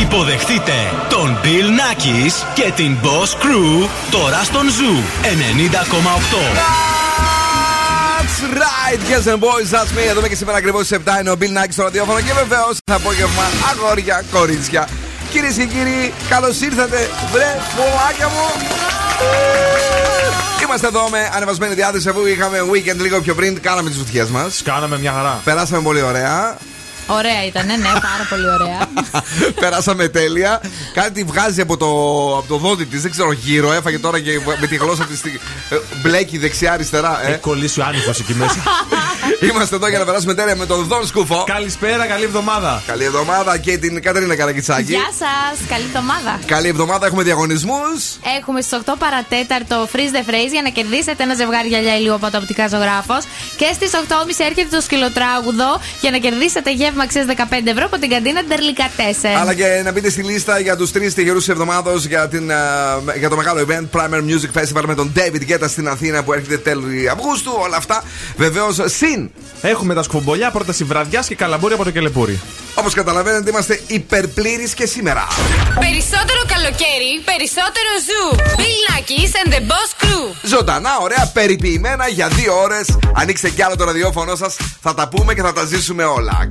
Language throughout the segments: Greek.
Υποδεχτείτε τον Bill Nackis και την Boss Crew τώρα στον Zoo 90,8. That's right, yes and boys, that's me. Εδώ και σήμερα ακριβώς στις 7 είναι ο Bill Nackis στο ραδιόφωνο και βεβαίως θα απόγευμα αγόρια, κορίτσια. Κυρίες και κύριοι, καλώς ήρθατε, βρε, πολλάκια μου. Είμαστε εδώ με ανεβασμένη διάθεση αφού είχαμε weekend λίγο πιο πριν. Κάναμε τις βουτιές μας. Κάναμε μια χαρά. Περάσαμε πολύ ωραία. Ωραία ήταν, ναι, πάρα πολύ ωραία. Περάσαμε τέλεια. Κάτι βγάζει από το, από το δόντι της, δεν ξέρω γύρω. Έφαγε τώρα και με τη γλώσσα της. Μπλέκει δεξιά-αριστερά. Ε. Έχει κολλήσει ο άνηθο εκεί μέσα. Είμαστε εδώ για να περάσουμε τέλεια με τον Δον Σκούφο. Καλησπέρα, καλή εβδομάδα. Καλή εβδομάδα και την Κατερίνα Καρακιτσάκη. Γεια σας, καλή εβδομάδα. Καλή εβδομάδα, έχουμε διαγωνισμούς. Έχουμε στις 8 παρατέταρτο freeze the phrase για να κερδίσετε ένα ζευγάρι γυαλιά ηλίου από το οπτικά ζωγράφος. Και στις 8.30 έρχεται το σκυλοτράγουδο για να κερδίσετε γεύμα αξίας 15 ευρώ από την καντίνα Ντερλικα 4. Αλλά και να μπείτε στη λίστα για τους τρεις τυχερούς εβδομάδο για, την, α, για το μεγάλο event Primer Music Festival με τον David Guetta στην Αθήνα που έρχεται τέλη Αυγούστου. Όλα αυτά βεβαίως συν. Έχουμε τα σκουμπολιά, πρόταση βραδιάς και καλαμπούρι από το κελεπούρι. Όπως καταλαβαίνετε, είμαστε υπερπλήρεις και σήμερα. Περισσότερο καλοκαίρι, περισσότερο ζου. Bill Nackis and the Boss Crew. Ζωντανά, ωραία, περιποιημένα για δύο ώρες. Ανοίξτε κι άλλο το ραδιόφωνο σας. Θα τα πούμε και θα τα ζήσουμε όλα.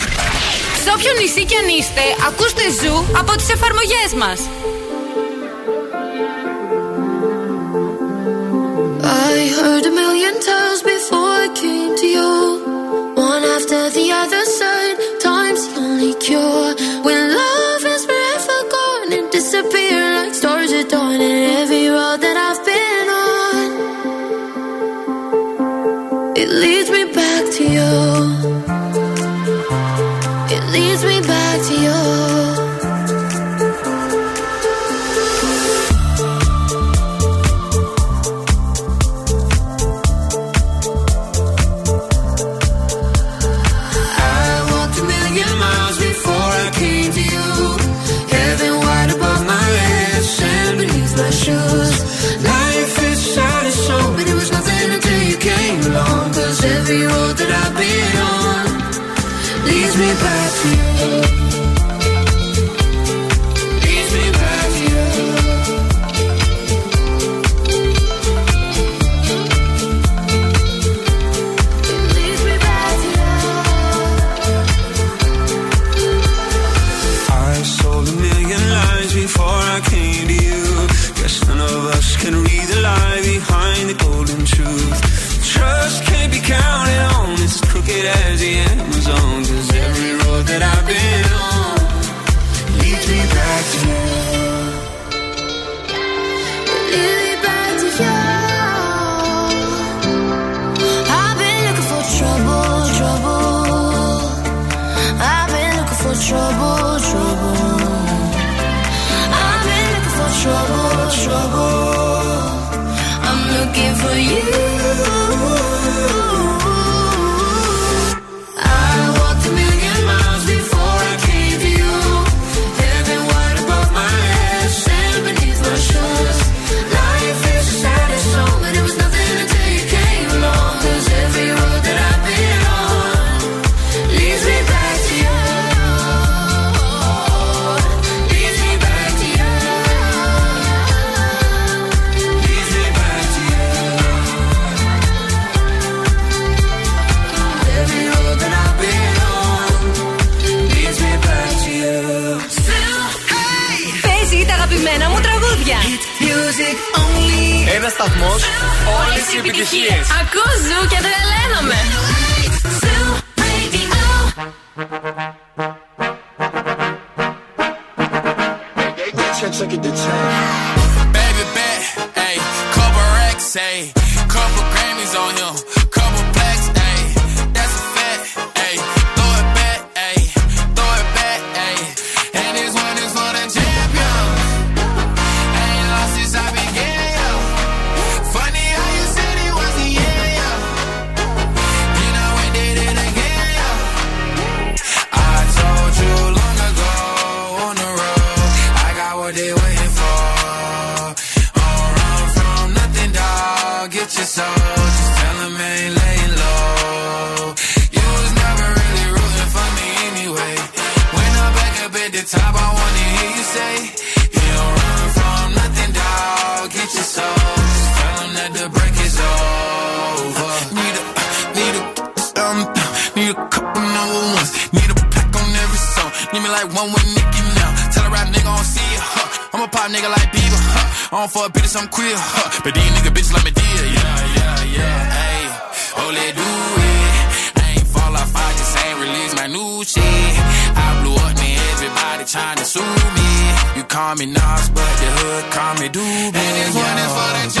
Σε όποιο νησί κι αν είστε, ακούστε ζου από τις εφαρμογές μας. I heard a million times before I came to you. One after the other side, time's the only cure. σταθμό, όλε οι επιτυχίε. Ακούς ζου και τρελαίνομαι. Baby bet, ayy, couple racks, ayy, couple Grammys on him, Huh? I don't fuck bitches, I'm queer, huh? But these nigga bitches like me dear, yeah, yeah, yeah. Hey, oh, let do it. I ain't fall off, I just ain't release my new shit. I blew up, man, everybody trying to sue me. You call me Nas, but the hood call me Doobie. And this one is for the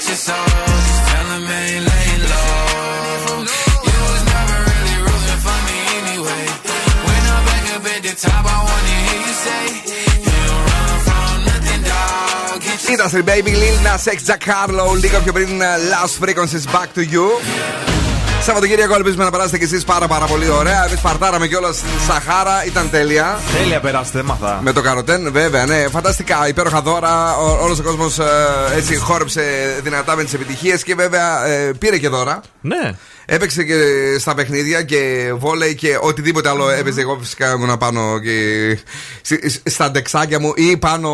dog. Get your soul, just tell 'em ain't laying low. You was never really rooting for me anyway. When I'm back up at the top, I wanna hear you say, You don't run from nothing, dog. Get your Industry Baby Lil Nas X Jack Harlow. Λίγο πιο πριν uh, Last Frequencies Back to You. Σαββατοκύριακο ελπίζουμε να περάσετε κι εσείς πάρα πάρα πολύ ωραία. Εμείς παρτάραμε κιόλας στην Σαχάρα, ήταν τέλεια. Τέλεια περάστε, μάθα. Με το καροτέν, βέβαια, ναι. Φανταστικά, υπέροχα δώρα. Όλος ο κόσμος έτσι χόρεψε δυνατά με τις επιτυχίες και βέβαια ε, πήρε και δώρα. Ναι. Έπαιξε και στα παιχνίδια και βόλεϊ και οτιδήποτε άλλο έπαιζε. Εγώ φυσικά ήμουν πάνω και στα ντεξάκια μου ή πάνω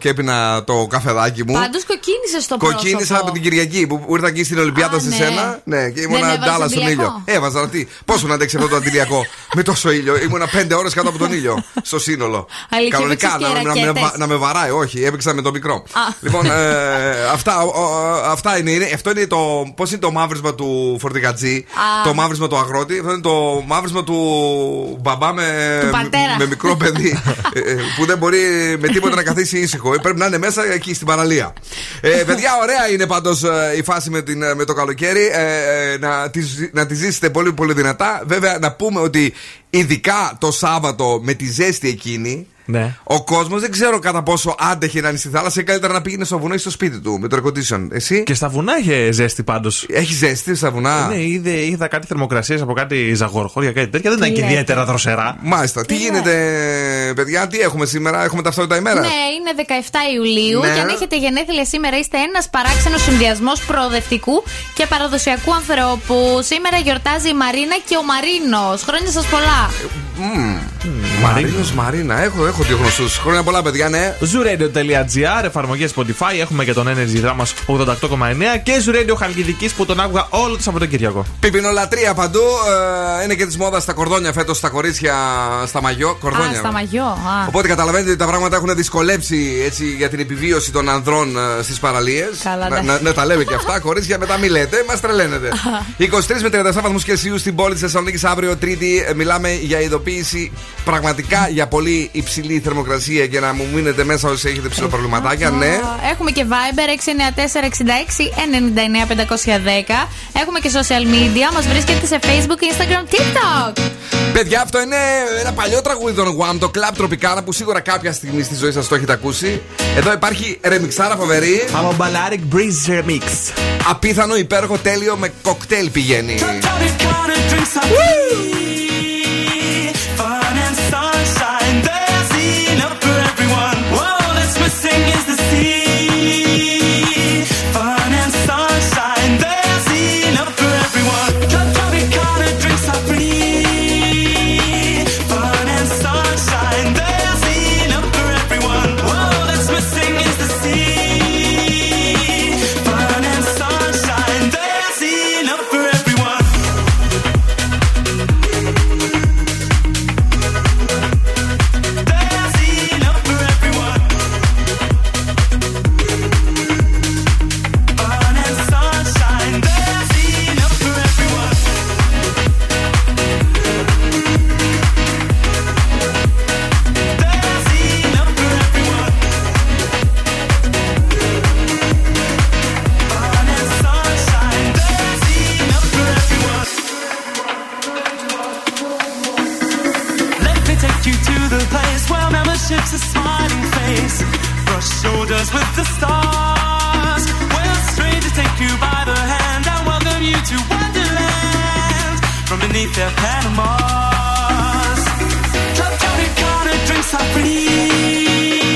και έπινα το καφεδάκι μου. Πάντως κοκκίνησες στο πρόσωπο. Κοκκίνησα από την Κυριακή που ήρθα εκεί στην Ολυμπιάδα σε ναι. σένα. Ναι, και ήμουν Δεν αντάλλα στον ήλιο. Έβαζα τι. Πόσο να αντέξει αυτό το αντιλιακό; Με τόσο ήλιο. Ήμουνα πέντε ώρες κάτω από τον ήλιο στο σύνολο. Αλήθεια, Κανονικά έπαιξες και να, να, με, ρακέτες. βα- να με βαράει, όχι, έπαιξα με το μικρό. Λοιπόν, ε, αυτά, ο- ο- αυτά είναι, είναι. Αυτό είναι το. Πώς είναι το μαύρισμα του φορτηγατζή, Α. το μαύρισμα του αγρότη. Αυτό είναι το μαύρισμα του μπαμπά με, Του πατέρα. με μικρό παιδί. ε, ε, που δεν μπορεί με τίποτα να καθίσει ήσυχο. Ε, Πρέπει να είναι μέσα εκεί στην παραλία. Ε, παιδιά, ωραία είναι πάντως η φάση με, την, ε, με το καλοκαίρι. Ε, ε, να, τη, ζη- να τη ζήσετε πολύ πολύ δυνατά. Βέβαια, να πούμε ότι ειδικά το Σάββατο με τη ζέστη εκείνη. Ναι. Ο κόσμος δεν ξέρω κατά πόσο άντεχε να είναι στη θάλασσα ή καλύτερα να πήγαινε στο βουνό ή στο σπίτι του με το air condition. Εσύ; Και στα βουνά είχε ζέστη πάντως. Έχει ζέστη στα βουνά; Ναι, είδε, είδα κάτι θερμοκρασίες από κάτι ζαγορχώρια, κάτι τέτοια. Δεν ήταν και λέτε; ιδιαίτερα δροσερά. Μάλιστα. Τι γίνεται, παιδιά, τι έχουμε σήμερα, έχουμε ταυτότητα ημέρα; Ναι, είναι 17 Ιουλίου Ναι. και αν έχετε γενέθλια σήμερα είστε ένας παράξενος συνδυασμός προοδευτικού και παραδοσιακού ανθρώπου. Σήμερα γιορτάζει η Μαρίνα και ο Μαρίνος. Χρόνια σας πολλά. Μαρίνος Μαρίνα, έχω, έχω δύο γνωστούς. Χρόνια πολλά, παιδιά, ναι. Zuradio.gr, εφαρμογές Spotify, έχουμε και τον Energy Drama 88,9 και Zuradio Χαλκιδικής που τον άκουγα όλο το Σαββατοκύριακο. Πιπινολατρία παντού. Ε, είναι και της μόδας στα κορδόνια φέτος, στα κορίτσια, στα μαγιό. Κορδόνια. Α, στα μαγιό. Α. Οπότε καταλαβαίνετε ότι τα πράγματα έχουν δυσκολέψει έτσι, για την επιβίωση των ανδρών στις παραλίες. Καλά, να, ναι. να, να τα λέμε και αυτά. Κορίτσια μετά μη λέτε, μας τρελαίνετε. 23 με 37 βαθμούς Κελσίου στην πόλη της Θεσσαλονίκης αύριο Τρίτη. Ε, Μιλάμε για ειδοποίηση πραγματικά για πολύ υψηλή θερμοκρασία και να μου μείνετε μέσα όσοι έχετε ψηλοπροβληματάκια. Ναι. Α, Έχουμε και Viber 694-66-99-510. Έχουμε και social media. Μας βρίσκεται σε Facebook, Instagram, TikTok. Παιδιά, αυτό είναι ένα παλιό τραγούδι των Guam, το Club Tropicana που σίγουρα κάποια στιγμή στη ζωή σας το έχετε ακούσει. Εδώ υπάρχει ρεμιξάρα φοβερή. Balearic Breeze Remix. Απίθανο, υπέροχο, τέλειο με κοκτέιλ πηγαίνει. Fun you to the place where membership's a smiling face. Brush shoulders with the stars. Where strangers take you by the hand and welcome you to Wonderland. From beneath their Panamas. Club Tropicana drinks are free.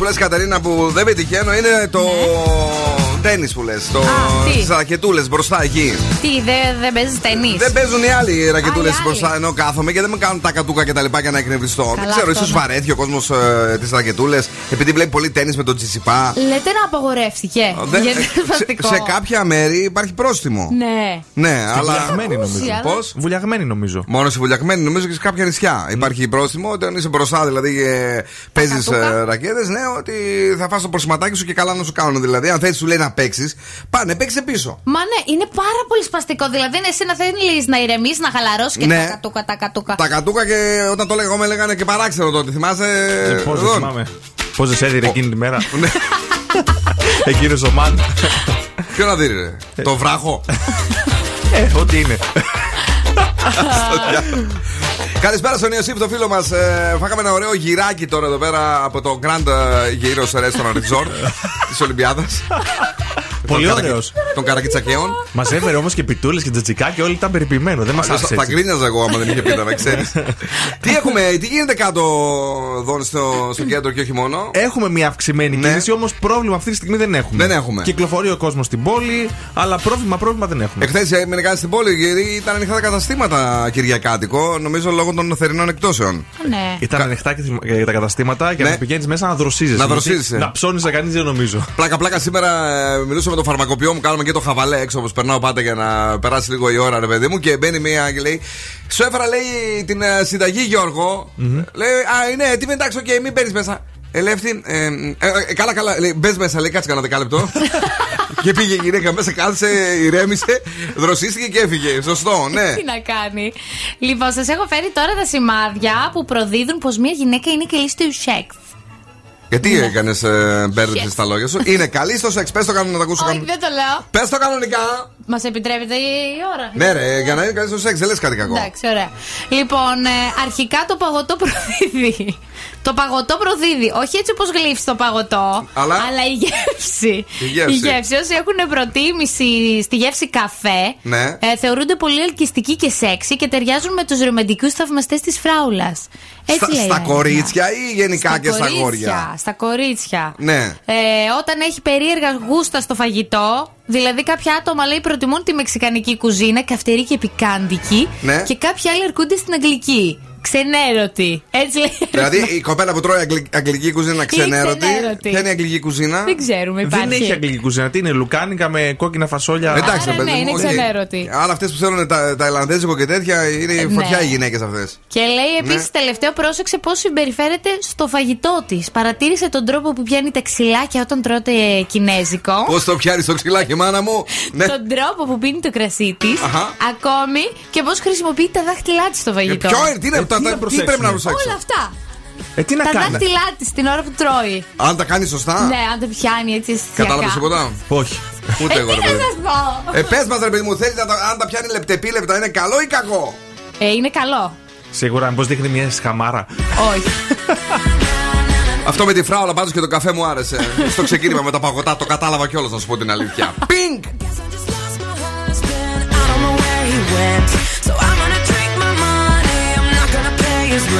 Που λες Κατερίνα που δεν πετυχαίνω είναι το τέννη που λες. Το... τι; Τι ρακετούλες μπροστά εκεί. Τι, δεν δε παίζεις ταινί. Δεν παίζουν οι άλλοι ρακετούλες Α, οι άλλοι. μπροστά ενώ κάθομαι και δεν με κάνουν τα κατούκα και τα λοιπά για να εκνευριστώ. δεν Καλά ξέρω, αυτό, ίσως ναι. βαρέθηκε ο κόσμος ε, τις ρακετούλες επειδή βλέπει πολύ τέννη με τον Τσιτσιπά. Λέτε να απαγορεύτηκε. Δεν- Γιατί είναι σε, σπαστικό. σε κάποια μέρη υπάρχει πρόστιμο. Ναι. Ναι, αλλά. Βουλιαγμένη νομίζω. Ακούσει, αλλά- Πώς; Βουλιαγμένη νομίζω. Μόνο σε βουλιαγμένη, νομίζω και σε κάποια νησιά υπάρχει πρόστιμο. Όταν είσαι μπροστά, δηλαδή και παίζεις κατούκα. ρακέτες, ναι, ότι θα φας το προσματάκι σου και καλά να σου κάνουν. Δηλαδή, αν θέλει, σου λέει να παίξεις, πάνε, παίξει πίσω. Μα ναι, είναι πάρα πολύ σπαστικό. Δηλαδή, είναι εσύ να θέλει να ηρεμήσει, να χαλαρώσεις και Ναι. τα κατούκα, τα κατούκα. Τα κατούκα και όταν το λέγα εγώ με λέγανε και παράξενο τότε. Θυμάσαι; Πώς δεν εδώ. θυμάμαι. Πώς δεν σε έδιρε εκείνη τη μέρα; Ναι. Εκείνο ο Μαν. Ποιο να δει, ρε; Το βράχο; Ε, ό,τι είναι. Καλησπέρα στον Ιωσήφ, το φίλο μας. φάγαμε ένα ωραίο γυράκι τώρα εδώ πέρα από το Grand ε, Gyros Restaurant Resort της Ολυμπιάδας. Πολύ ωραίος. Των Καρακιτσακέων. Μα έφερε όμως και πιτούλες και τζατζικά και όλοι ήταν περιποιημένο. Δεν μας Αλλιώς άφησε. Θα έτσι. γκρίνιαζα εγώ άμα δεν είχε πίτα, να ξέρεις. τι έχουμε, τι γίνεται κάτω εδώ στο, στο κέντρο και όχι μόνο; Έχουμε μια αυξημένη Ναι. κίνηση, όμως πρόβλημα αυτή τη στιγμή δεν έχουμε. Δεν έχουμε. Κυκλοφορεί ο κόσμος στην πόλη, αλλά πρόβλημα, πρόβλημα δεν έχουμε. Εχθές έμεινε κάτι στην πόλη γιατί ήταν ανοιχτά τα καταστήματα Κυριακάτικο, νομίζω λόγω των θερινών εκπτώσεων. Ναι. Ήταν ανοιχτά και και τα καταστήματα και Ναι. να πηγαίνεις μέσα να δροσίζεσαι. Να Γιατί δροσίζεσαι. Να ψωνίσει κανείς δεν νομίζω. Πλάκα, πλάκα σήμερα ε, μιλούσα με τον φαρμακοποιό μου, κάνουμε και το χαβαλέ έξω όπως περνάω πάντα για να περάσει λίγο η ώρα, ρε παιδί μου. Και μπαίνει μία και λέει: Σου έφερα, λέει, την ε, συνταγή, Γιώργο. Λέει: Α, είναι έτοιμη, εντάξει, οκ, μην μπαίνει μέσα. Ελεύθερη, ε, ε, ε, καλά, καλά, λέει, μπες μέσα, λέει, κάτσε κανένα δεκάλεπτο. και πήγε η γυναίκα μέσα, κάθισε, ηρέμησε, δροσίστηκε και έφυγε. Σωστό, ναι. Τι να κάνει. Λοιπόν, σας έχω φέρει τώρα τα σημάδια που προδίδουν πως μια γυναίκα είναι καλή στο σεξ. Γιατί έκανες ε, μπέρδεψες τα λόγια σου; Είναι καλή στο σεξ, πες το κάνω να τα ακούσω. Όχι, δεν το λέω. Πες το κανονικά. Μας επιτρέπεται η ώρα. Ναι, ρε, για να είναι καλή στο σεξ, δεν λες κάτι κακό. Εντάξει, ωραία. Λοιπόν, ε, αρχικά το παγωτό προδίδει. Το παγωτό προδίδει. Όχι έτσι όπως γλύφεις το παγωτό, Αλλά; η γεύση. Η γεύση. Όσοι έχουν προτίμηση στη γεύση καφέ, Ναι. ε, θεωρούνται πολύ ελκυστικοί και σεξy και ταιριάζουν με τους ρομαντικούς θαυμαστές της φράουλας. Στα, στα κορίτσια ή γενικά και στα κορίτσια, γόρια. Στα κορίτσια. Ναι. Ε, όταν έχει περίεργα γούστα στο φαγητό, δηλαδή κάποια άτομα λέει προτιμούν τη μεξικανική κουζίνα, καυτερή και πικάντικη, Ναι. και κάποιοι άλλοι αρκούνται στην αγγλική. Ξενέρωτη. Έτσι λέει. Δηλαδή η κοπέλα που τρώει αγγλι- αγγλική κουζίνα ξενέρωτη. ξενέρωτη. Ποια είναι η αγγλική κουζίνα; Δεν ξέρουμε, υπάρχει. Δεν έχει αγγλική κουζίνα. Τι είναι, λουκάνικα με κόκκινα φασόλια; Εντάξει, Άρα ρε παιδί ναι, μου, είναι όχι. ξενέρωτη. Αλλά αυτές που θέλουν τα, τα Ιρλανδέζικο και τέτοια είναι Ε, φωτιά ναι. οι γυναίκες αυτές. Και λέει επίσης Ναι. τελευταίο πρόσεξε πώς συμπεριφέρεται στο φαγητό της. Παρατήρησε τον τρόπο που πιάνει τα ξυλάκια όταν τρώτε κινέζικο. Πώς το πιάνεις το ξυλάκι, μάνα μου; Ναι. Τον τρόπο που πίνει το κρασί της. Αχα. Ακόμη και πώς χρησιμοποιεί τα δάχτυλά της στο Ε, φαγητό. Ποιο είναι, τι, είναι, Ε, τα- τι να τα- τι προσέξουμε. πρέπει να προσέξω; Όλα αυτά. Ε, τι να τα κάνει. δάχτυλά της την ώρα που τρώει. Αν τα κάνεις σωστά; Ναι, αν το πιάνει έτσι αισθησιακά. Κατάλαβες τίποτα; Όχι. Ούτε Ε, εγώ, τι ρε να παιδί. σας πω. Ε, πες μας, ρε παιδί μου, θέλεις να τα, αν τα πιάνει λεπτεπίλεπτα, είναι καλό ή κακό; Ε, είναι καλό. Σίγουρα, μήπως δείχνει μια σχαμάρα. Όχι. Αυτό με τη φράουλα πάντως και το καφέ μου άρεσε. Στο ξεκίνημα με τα παγωτά το κατάλαβα κιόλας, να σου πω την αλήθεια. Πινκ!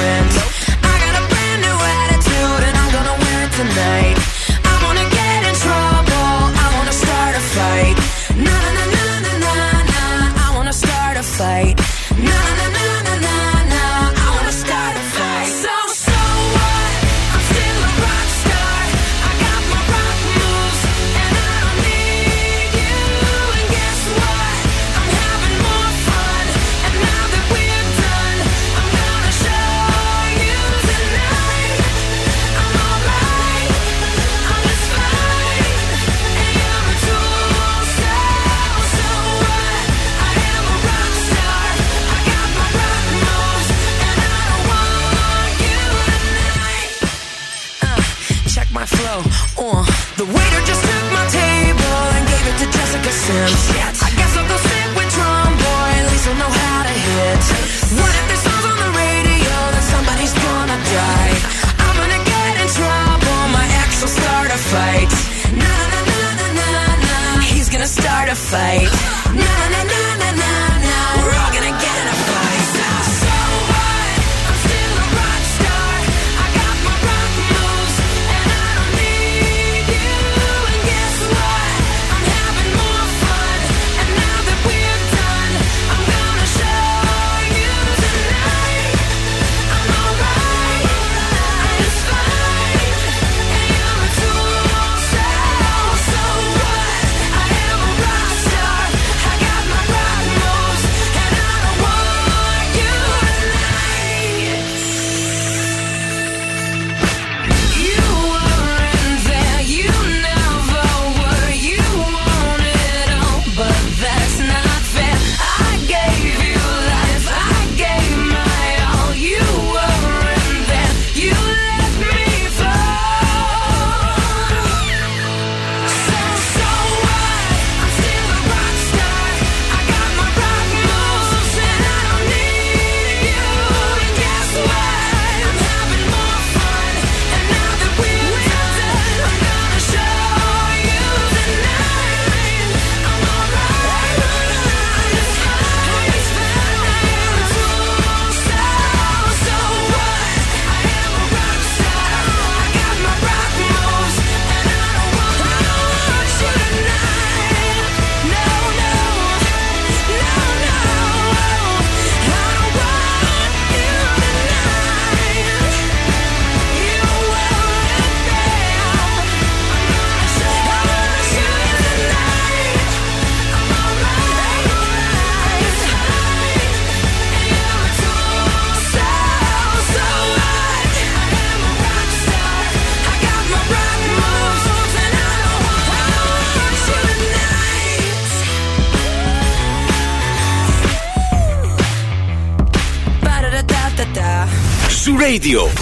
friend. fight.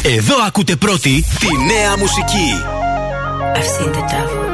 Εδώ ακούτε πρώτη τη νέα μουσική. I've seen the devil.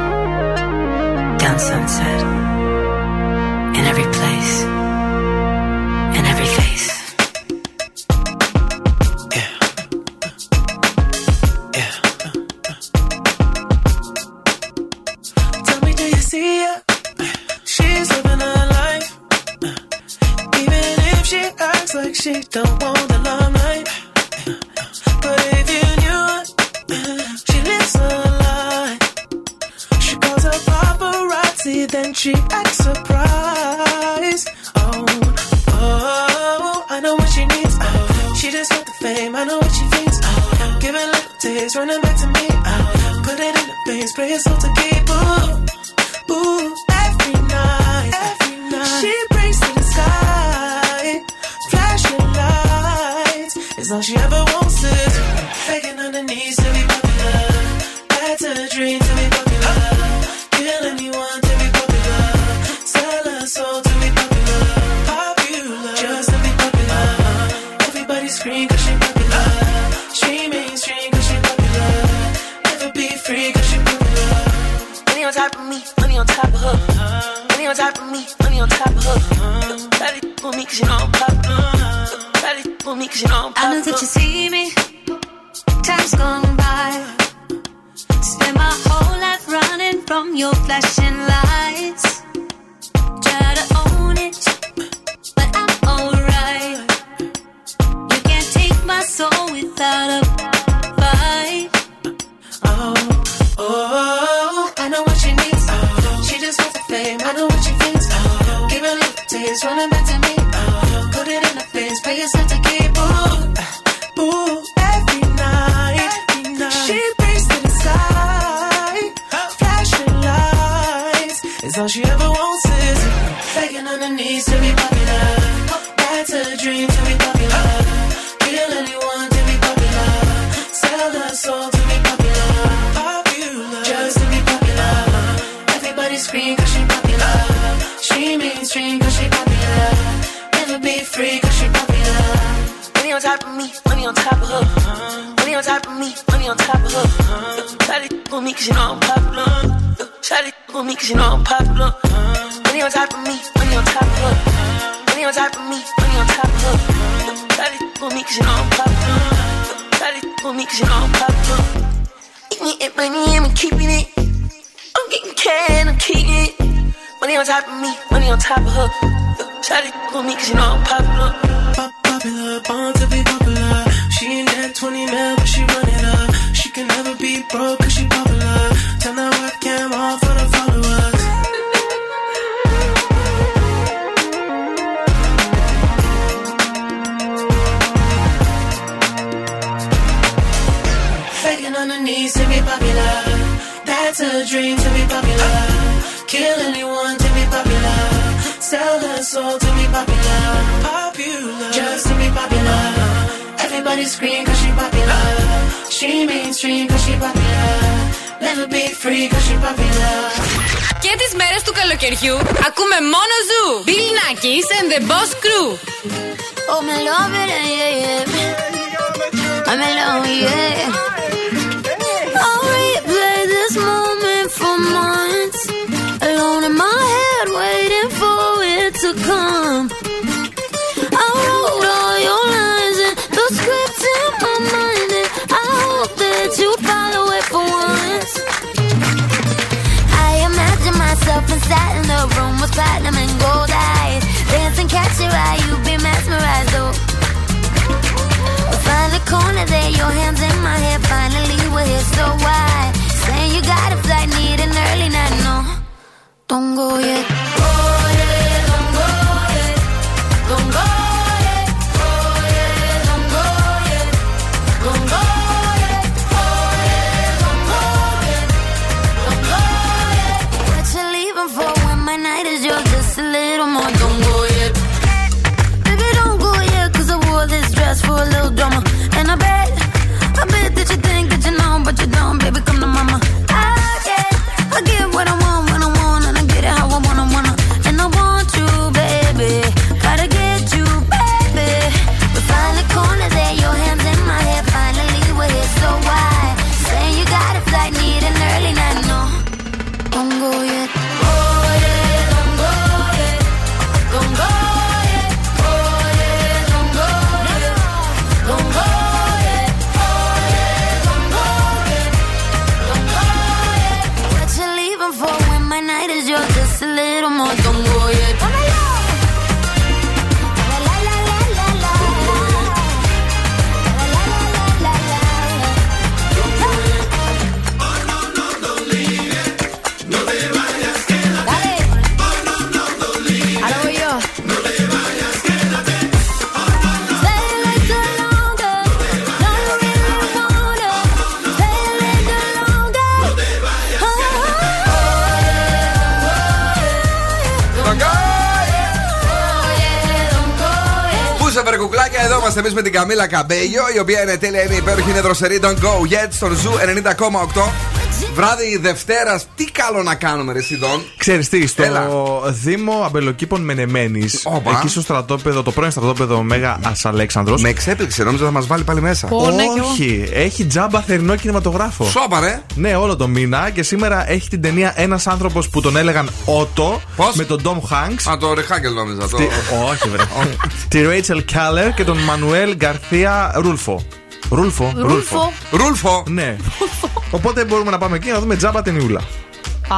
Money on top of me, money on top of her. Shawty with me cause you know I'm popular. Popular, born to be popular. She ain't that 20 mil, but she run it up. She can never be broke cause she popular. Turn that webcam off for the followers. Faking on knees to be popular. That's a dream to be popular. Kill anyone to be popular. Popular. Just to be popular. Everybody scream cause she popular. She mainstream cause she popular. Never be free cause she popular. Και τις μέρες του καλοκαιριού ακούμε μόνο ζου. Bill Nackis and the Boss Crew. Oh, my love it, yeah, yeah. I'm yeah. I'll replay this moment for months. Alone in my to come. I wrote all your lines and the script in my mind, and I hope that you follow it for once. I imagine myself inside in the room with platinum and gold eyes, dancing, catch your eye, You'd be mesmerized. Oh. Find the corner there, your hands in my hair. Finally, we're here, so why? Saying you got a flight, need an early night, no. Don't go yet. Oh. baby, come to mama. Είμαστε εμείς με την Camila Cabello, η οποία είναι τέλεια, είναι υπέροχη, είναι δροσερή. Don't go yet στον Zoo 90,8. Βράδυ Δευτέρας, τι καλό να κάνουμε, Ρε Σιδών; Ξέρεις τι, στο Έλα. Δήμο Αμπελοκήπων Μενεμένης, Όπα. εκεί στο στρατόπεδο, το πρώην στρατόπεδο Μέγα Αλέξανδρος Με εξέπληξε, νόμιζα θα μας βάλει πάλι μέσα. Όχι, έχει τζάμπα θερινό κινηματογράφο. Σόπα, ρε. Ναι, όλο το μήνα και σήμερα έχει την ταινία Ένας άνθρωπος που τον έλεγαν Ότο με τον Τομ Χανκς. Α, το Ρεχάκελ νόμιζα. Το... Όχι, βρε. τη Ρέιτσελ Κάλερ και τον Μανουέλ Γκαρθία Ρούλφο. Ρούλφο. Ρούλφο. Ρούλφο. Ναι. Οπότε μπορούμε να πάμε εκεί να δούμε τζάμπα ταινιούλα. Α,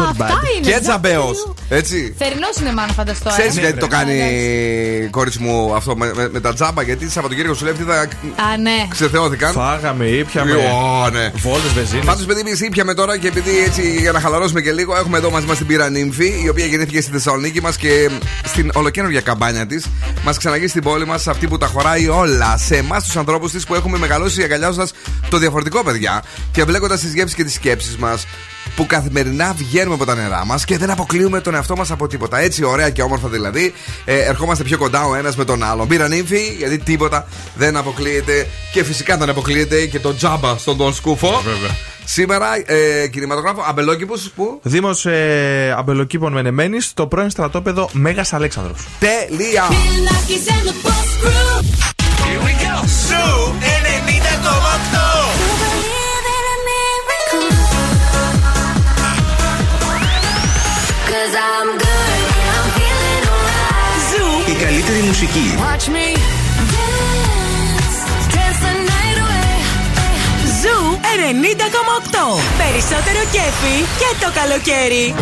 Not αυτά bad. είναι. Και τζαμπέο. Έτσι. Θερινό είναι μάλλον φανταστό. Ξέρεις ε. γιατί το κάνει κόρης μου αυτό με, με, με τα τζάμπα, γιατί τη Σαββατοκύριακο σου λέει αυτή θα Α, ναι. ξεθεώθηκαν. Φάγαμε, ήπιαμε. Ω, ναι. Βόλτες, βεζίνε. Πάντως, παιδί, εμείς ήπιαμε τώρα και επειδή έτσι για να χαλαρώσουμε και λίγο, έχουμε εδώ μαζί μας την πύρα Νύμφη, η οποία γεννήθηκε στη Θεσσαλονίκη μας και στην ολοκένουργια καμπάνια της μας ξαναγεί στην πόλη μας, αυτή που τα χωράει όλα σε εμάς τους ανθρώπους της που έχουμε μεγαλώσει αγκαλιάζοντας το διαφορετικό παιδιά και βλέποντα τις γεύσεις και τις σκέψεις μας που καθημερινά βγαίνουμε από τα νερά μας και δεν αποκλείουμε τον εαυτό μας από τίποτα. Έτσι, ωραία και όμορφα δηλαδή, ε, ερχόμαστε πιο κοντά ο ένας με τον άλλον. Πήρα νύμφη, γιατί τίποτα δεν αποκλείεται και φυσικά δεν αποκλείεται και το τζάμπα στον τον σκούφο. Βέβαια. Σήμερα ε, κινηματογράφο αμπελόκηπους που; Δήμος ε, Αμπελοκήπων Μενεμένης, στο πρώην στρατόπεδο Μέγας Αλέξανδρος. Τελεία! Here we go. Σου 90,8. Cause I'm good and I'm feeling alright. Η καλύτερη μουσική. Watch me dance, dance the night away. Ζου 90,8. Περισσότερο κέφι και το καλοκαίρι.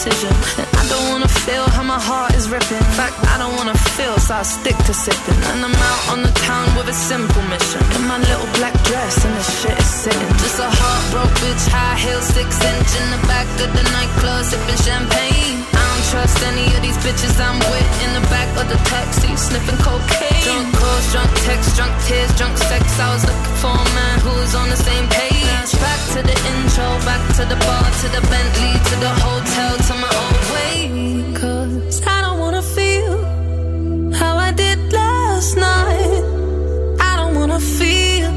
Decision. And I don't wanna feel how my heart is ripping. In fact, I don't wanna feel, so I stick to sipping. And I'm out on the town with a simple mission. In my little black dress and the shit is sitting. Just a heartbroken bitch, high heels, six inch in the back of the nightclub, sipping champagne. I don't trust any of these bitches I'm with in the back of the taxi, sniffing cocaine. Drunk calls, drunk texts, drunk tears, drunk sex. I was looking for a man who was on the same page. Back to the intro, back to the bar, to the Bentley, to the hotel, to my old way. Cause I don't wanna feel how I did last night. I don't wanna feel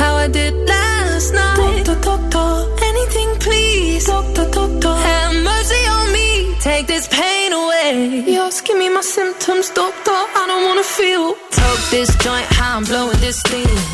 how I did last night. Doctor, doctor, anything please. Doctor, doctor, have mercy on me. Take this pain away. Yours, give me my symptoms, doctor. I don't wanna feel. Toke this joint, how I'm blowing this steam.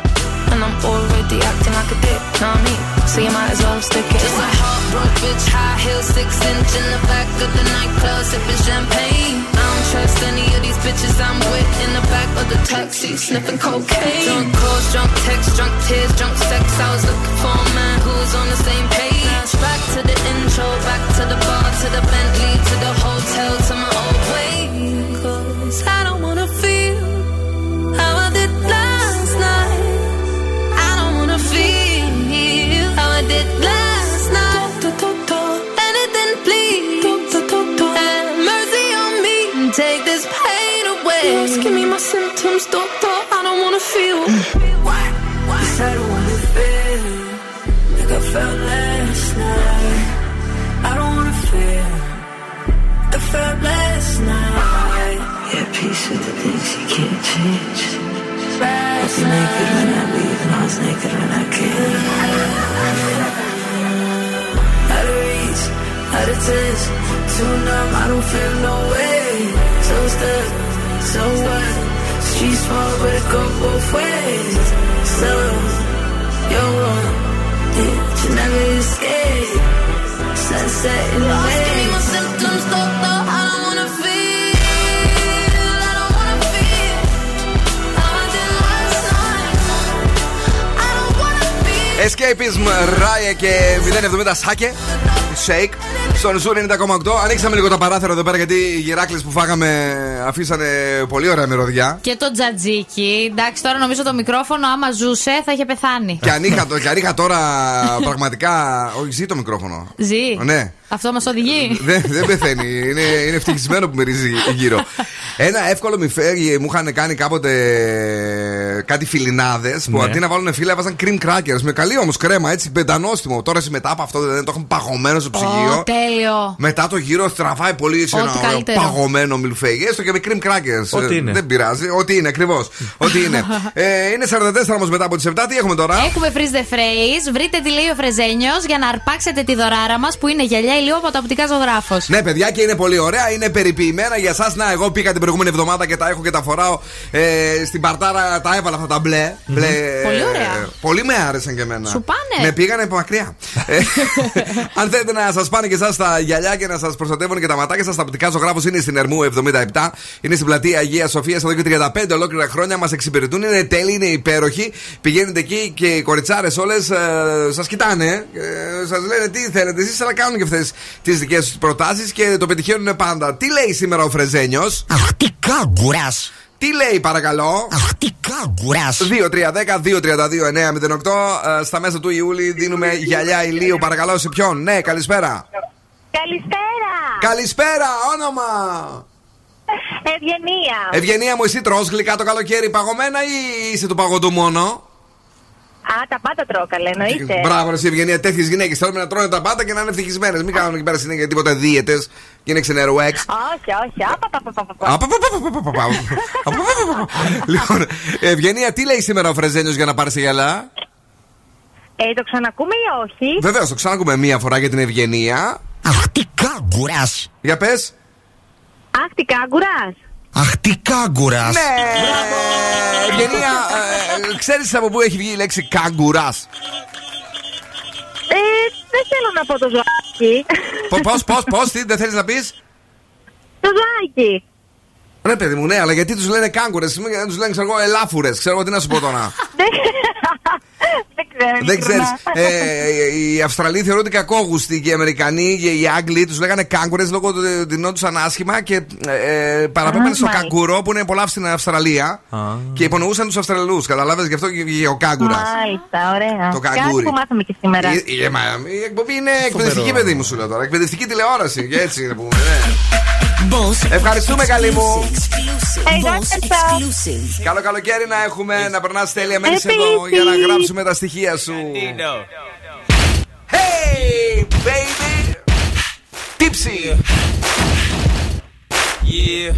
And I'm already acting like a dick, know what I mean? So you might as well stick it. Just a heartbroken bitch, high heels, six inch in the back of the nightclub, sipping champagne. I don't trust any of these bitches I'm with in the back of the taxi, sniffing cocaine. Drunk calls, drunk texts, drunk tears, drunk sex. I was looking for a man who was on the same page. Back to the intro, back to the bar, to the Bentley, to the hotel, to my old way. Cause I don't change. Was naked when I leave and I was naked when I came. Out of reach, out of touch, too numb, I don't feel no way. So stuck, so what? Street small, but it go both ways. So, you're wrong, yeah, you never escape. Sunset in the way. Escapism, Raya και 070 Σάκε. Shake. Στον Ζούρ 90,8. Ανοίξαμε λίγο τα παράθυρα εδώ πέρα γιατί οι γυράκλε που φάγαμε αφήσανε πολύ ωραία μυρωδιά. Και το τζατζίκι. Εντάξει, τώρα νομίζω το μικρόφωνο, άμα ζούσε, θα είχε πεθάνει. Και αν είχα, το- και αν είχα τώρα πραγματικά. Όχι, ζει το μικρόφωνο. Ζει. Ναι. Αυτό μας οδηγεί. δεν, δεν πεθαίνει. Είναι, είναι ευτυχισμένο που μυρίζει γύρω. Ένα εύκολο μυφέρι μου είχαν κάνει κάποτε κάτι φιλινάδες που Ναι. αντί να βάλουν φύλλα έβαζαν cream crackers με καλή όμως κρέμα έτσι πεντανόστιμο. Τώρα εσύ μετά από αυτό δεν το έχουν παγωμένο στο ψυγείο. Ω, τέλειο. Μετά το γύρο στραβάει πολύ έτσι Ό,τι ένα ωραίο καλύτερο. παγωμένο μιλφέγγι. Έστω και με cream crackers. Ό,τι Ε, είναι. Δεν πειράζει. Ό,τι είναι, ακριβώς. Ό,τι είναι. ε, είναι 44 όμως μετά από τις 7. Τι έχουμε τώρα; Έχουμε freeze the phrase. Βρείτε τι λέει ο Φρεζένιος για να αρπάξετε τη δωράρα μας που είναι γυαλιά ηλίου από το οπτικά ζωγράφο. Ναι, παιδιά, και είναι πολύ ωραία. Είναι περιποιημένα για εσάς. Να, εγώ πήγα την προηγούμενη εβδομάδα και τα έχω και τα φοράω ε, στην παρτάρα. Τα έβαλα αυτά τα μπλε. μπλε Πολύ ωραία. ε, πολύ με άρεσαν και εμένα. Σου πάνε. Με πήγανε από μακριά. Ε, Αν θέλετε να σας πάνε και εσάς τα γυαλιά και να σας προστατεύουν και τα ματάκια σας, τα οπτικά ζωγράφο είναι στην Ερμού 77. Είναι στην πλατεία Αγία Σοφία εδώ και 35 ολόκληρα χρόνια. Μας εξυπηρετούν. Είναι τέλειοι, είναι υπέροχοι. Πηγαίνετε εκεί και οι κοριτσάρες όλες ε, σας κοιτάνε. Ε, σας λένε τι θέλετε εσείς, αλλά κάνουν και αυτές τις δικές τους προτάσεις και το πετυχαίνουν πάντα. Τι λέει σήμερα ο Φρεζένιος; Αχ, τι κάγκουρα! Τι λέει, παρακαλώ; Αχ, τι κάγκουρα! 2-3-10-2-32-9-08. Ε, Στα μέσα του Ιούλη δίνουμε γυαλιά ηλίου. Παρακαλώ σε ποιον; Ναι, καλησπέρα. Καλησπέρα! Καλησπέρα, όνομα. Ευγενία! Ευγενία μου, εσύ τρως γλυκά το καλοκαίρι παγωμένα ή είσαι του παγωτού μόνο; Α, τα πάντα τρώω καλά, εννοείται. Μπράβο, ρε, εσύ, Ευγενία, τέτοιε γυναίκε θέλουμε να τρώνε τα πάντα και να είναι ευτυχισμένε. Μην κάνουμε εκεί πέρα συνέχεια τίποτα δίαιτε και είναι ξενερουέξ. Όχι, όχι. Άπα, πα, πα, πα, πα, πα. Α, πα, πα, πα, πα, πα, πα, πα. Λοιπόν, Ευγενία, τι λέει σήμερα ο Φρεζένιο για να πάρει σε γυαλά. Ε, το ξανακούμε ή όχι. Βεβαίω, το ξανακούμε μία φορά για την Ευγενία. Αχ, τι κάγκουρα! Για πε. Αχ, τι κάγκουρας. Αχ, τι κάγκουρα! Ναι! Ευγενία, ξέρεις από πού έχει βγει η λέξη κάγκουρα. Ε, δεν θέλω να πω το ζωάκι. Πώς, πώς, πώς, τι δεν θέλεις να πεις; Το ζωάκι. Ρε παιδί μου, ναι, αλλά γιατί τους λένε κάγκουρες, γιατί τους λένε ξέρω εγώ ελάφουρες. Ξέρω εγώ τι να σου πω τώρα. Δεν ξέρω. Δεν ξέρεις. ειλικρινά. Ε, οι Αυστραλοί θεωρούνται κακόγουστοι και οι Αμερικανοί και οι Άγγλοι τους λέγανε κάγκουρες λόγω του ότι δινόντουσαν άσχημα και ε, παραπέμπανε Α, στο μάλιστα. καγκουρό που είναι πολλά στην Αυστραλία και υπονοούσαν τους Αυστραλούς. Καταλάβες γι' αυτό και βγήκε ο κάγκουρας. Μάλιστα, ωραία. Το Κάτι καγκούρι. που μάθαμε και σήμερα. Η, η, μα, η εκπομπή είναι εκπαιδευτική, παιδί μου, σου λέω τώρα. Εκπαιδευτική τηλεόραση. Και έτσι είναι που ναι. Ευχαριστούμε, καλή μου. Καλό καλοκαίρι να έχουμε, να περνάς τέλεια. Μένει Επίσης. εδώ για να γράψουμε τα στοιχεία σου. Hey, baby! Tipsy! Yeah,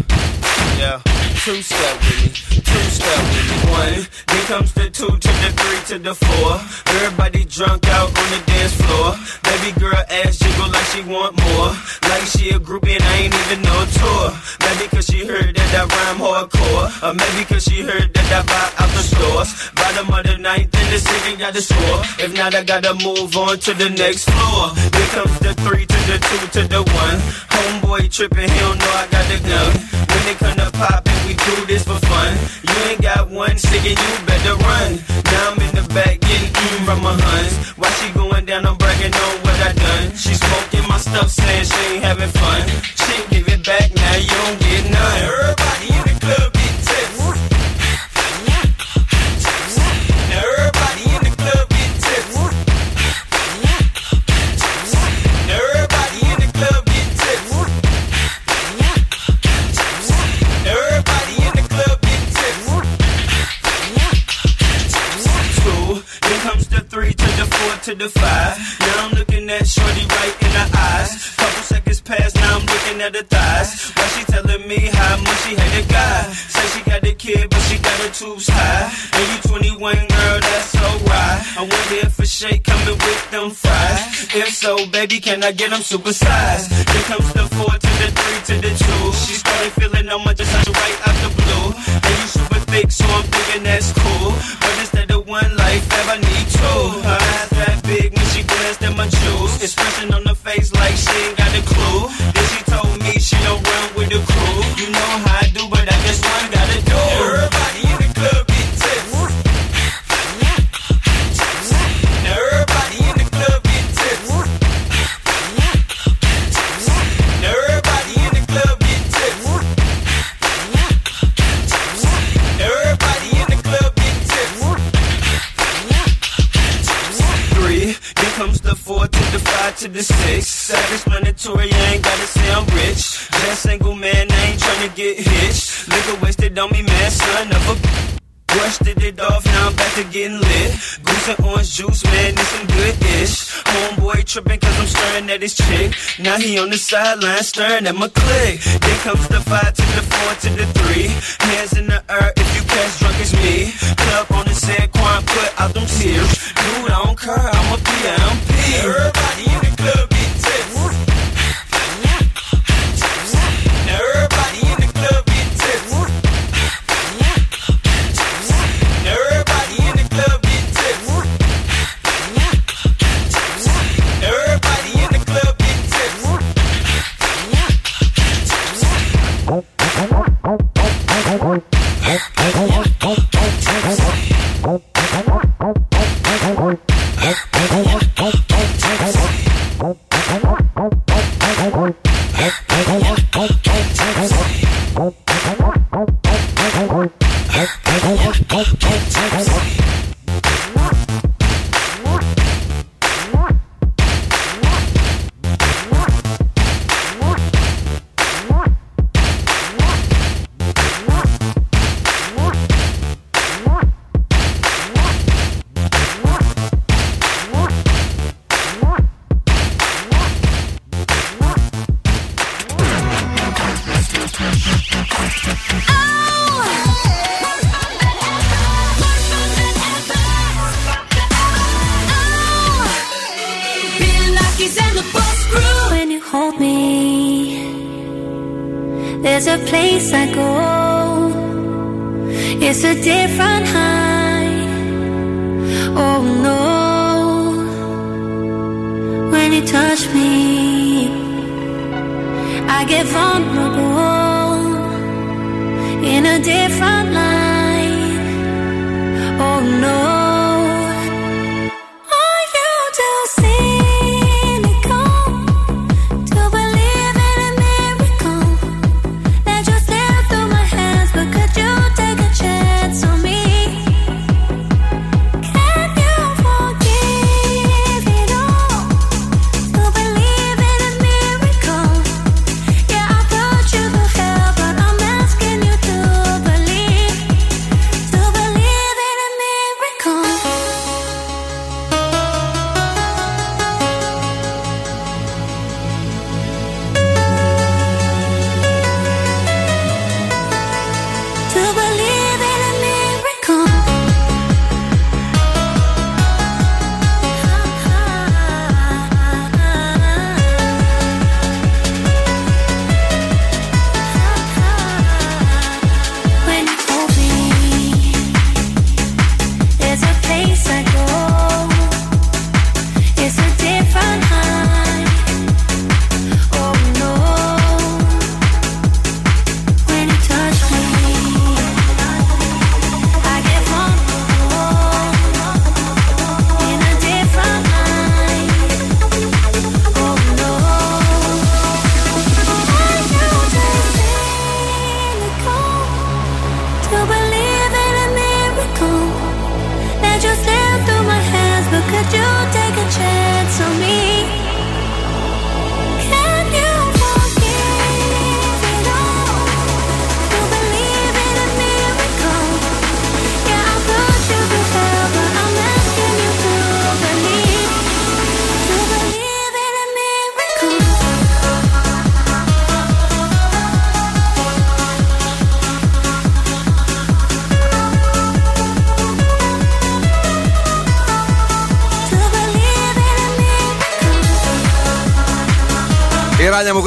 yeah. Two step with me, two step with me. One, then comes the two to the three to the four. Everybody drunk out on the dance floor. Baby girl ass jiggle like she want more. Like she a groupie and I ain't even no tour. Maybe cause she heard that I rhyme hardcore. Or maybe cause she heard that I buy out the stores. Bottom of the ninth and the city got the score. If not, I gotta move on to the next floor. Here comes the three to the two to the one. Homeboy tripping, he don't know I got the gun. They come to poppin', we do this for fun. You ain't got one singing, you better run. Now I'm in the back getting mm from my huns. Why she going down, I'm bragging on what I done. She smoking my stuff, saying she ain't having fun. She give it back, now you don't get none. Everybody to the five. Now I'm looking at Shorty right in the eyes. Couple seconds pass, now I'm looking at her thighs. Why she telling me how much she hate a guy? Say she got a kid, but she got her tubes high. And you 21, girl, that's so right. I wonder if for shake coming with them fries. If so, baby, can I get them supersized? Here comes the four to the three to the two. She started feeling no much, just right out the blue. And you super thick, so I'm thinking that's cool. But instead of one life, ever need two. Glanced my jewels. Expression on the face like she ain't got a clue. Then she told me she don't run with the crew. To the six. Self-explanatory, I ain't gotta say I'm rich. Just single man, I ain't tryna get hitched. Liquor wasted on me, man, son of a. Brushed it off, now I'm back to getting lit. Goose and orange juice, man, this some good ish. Homeboy tripping cause I'm staring at his chick. Now he on the sideline staring at my click. Then comes the five to the four to the three. Hands in the air if you catch drunk as me. Club on the set, Quan put out them tears. Dude, I don't care, I'm a PMP. Everybody in the club Oh, oh, oh, oh.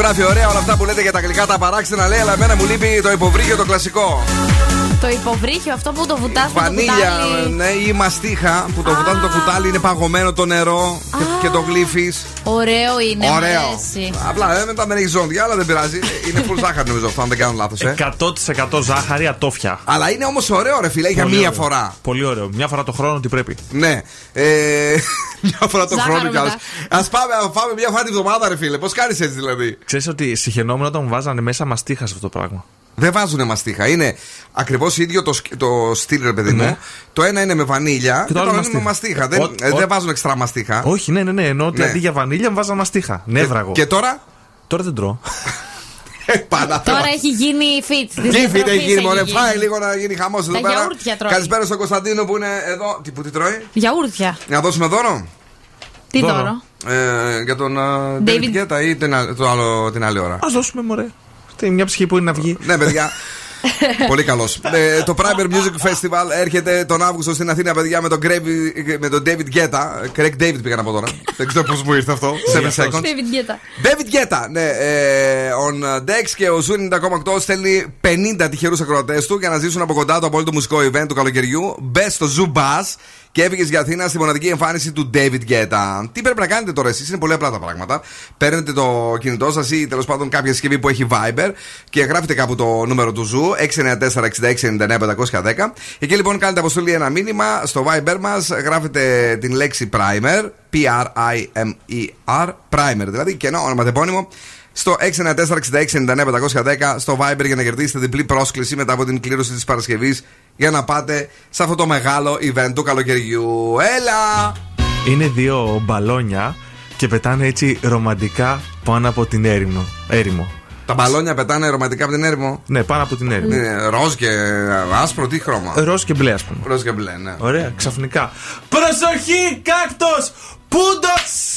Γράφει ωραία όλα αυτά που λέτε για τα γλυκά τα παράξενα. Λέει, αλλά εμένα μου λείπει το υποβρύχιο το κλασικό. Το υποβρύχιο, αυτό που το βουτάς στο Βανίλια, κουτάλι. ναι, ή μαστίχα που το βουτάνε το κουτάλι, είναι παγωμένο το νερό και, και το γλύφεις. Ωραίο είναι, μου Ωραίο. αρέσει. Απλά ε, μετά δεν έχει ζώντια, αλλά δεν πειράζει. Είναι full ζάχαρη νομίζω αυτό, αν δεν κάνω λάθος. Ε. 100% ζάχαρη ατόφια. Αλλά είναι όμως ωραίο, ρε φίλε, για Πολύ μία ωραίο. φορά. Πολύ ωραίο. Μια φορά το χρόνο τι πρέπει. Ναι. Ε, μια φορά το Ζάχαρο χρόνο κι μετά. Α πάμε, ας πάμε μια φορά τη βδομάδα, ρε φίλε. Πώς κάνεις έτσι δηλαδή; Ξέρεις ότι συχαινόμουν όταν μου βάζανε μέσα μαστίχα σε αυτό το πράγμα. Δεν βάζουνε μαστίχα. Είναι ακριβώς ίδιο το, σκ- το στυλ, ρε παιδί μου. Ναι. Το ένα είναι με βανίλια και το άλλο είναι με μαστίχα. μαστίχα. Δεν, Ο- ε, ο- δεν βάζουν εξτρά μαστίχα. Όχι, ναι, ναι, ναι. Ενώ ότι Ναι. αντί για βανίλια μου βάζανε μαστίχα. Νεύραγο. Και τώρα; Τώρα δεν τρώω. Τώρα έχει γίνει fit. της Γκίφι διατροφής δεν γίνει, μωρέ; έχει Φάει λίγο να γίνει χαμός εδώ Τα πέρα. γιαούρτια τρώει. Καλησπέρα στον Κωνσταντίνο που είναι εδώ. Τι που τι τρώει; Γιαούρτια. Να δώσουμε δώρο; Τι δώρο. Ε, για τον α, David David. Guetta ή την, α- το άλλο, την άλλη ώρα. Α δώσουμε, μωρέ. Τι, μια ψυχή που είναι να βγει. Ναι, παιδιά. Πολύ καλός. Ε, το Primer Music Festival έρχεται τον Αύγουστο στην Αθήνα, παιδιά, με τον, Gravy- με τον David Guetta. Craig David πήγα να πω τώρα. Δεν ξέρω πώς μου ήρθε αυτό. 7 seconds. David Guetta. David Guetta, ναι. Ε, on Dex και ο Zoom 90,8 στέλνει 50 τυχερούς ακροατές του για να ζήσουν από κοντά το απόλυτο μουσικό event του καλοκαιριού. Μπες στο Zoo Bus και έφυγες για Αθήνα στη μοναδική εμφάνιση του David Guetta. Τι πρέπει να κάνετε τώρα εσείς, είναι πολύ απλά τα πράγματα. Παίρνετε το κινητό σας ή τέλος πάντων κάποια συσκευή που έχει Viber και γράφετε κάπου το νούμερο του Zoo 694-6699-510. Εκεί λοιπόν κάνετε αποστολή ένα μήνυμα στο Viber μας, γράφετε την λέξη Primer, P-R-I-M-E-R, Primer δηλαδή, και ενώ ονοματεπώνυμο στο 694-6699-510 στο Viber για να κερδίσετε διπλή πρόσκληση μετά από την κλήρωση της Παρασκευής για να πάτε σε αυτό το μεγάλο event του καλοκαιριού. Έλα! Είναι δύο μπαλόνια και πετάνε έτσι ρομαντικά πάνω από την έρημο. έρημο. Τα μπαλόνια πετάνε ρομαντικά από την έρημο; Ναι, πάνω από την έρημο. Είναι ροζ και άσπρο, τι χρώμα; Ροζ και μπλε, ας πούμε. Ροζ και μπλε, ναι. Ωραία, ξαφνικά. Προσοχή, κάκτος! Πούντος!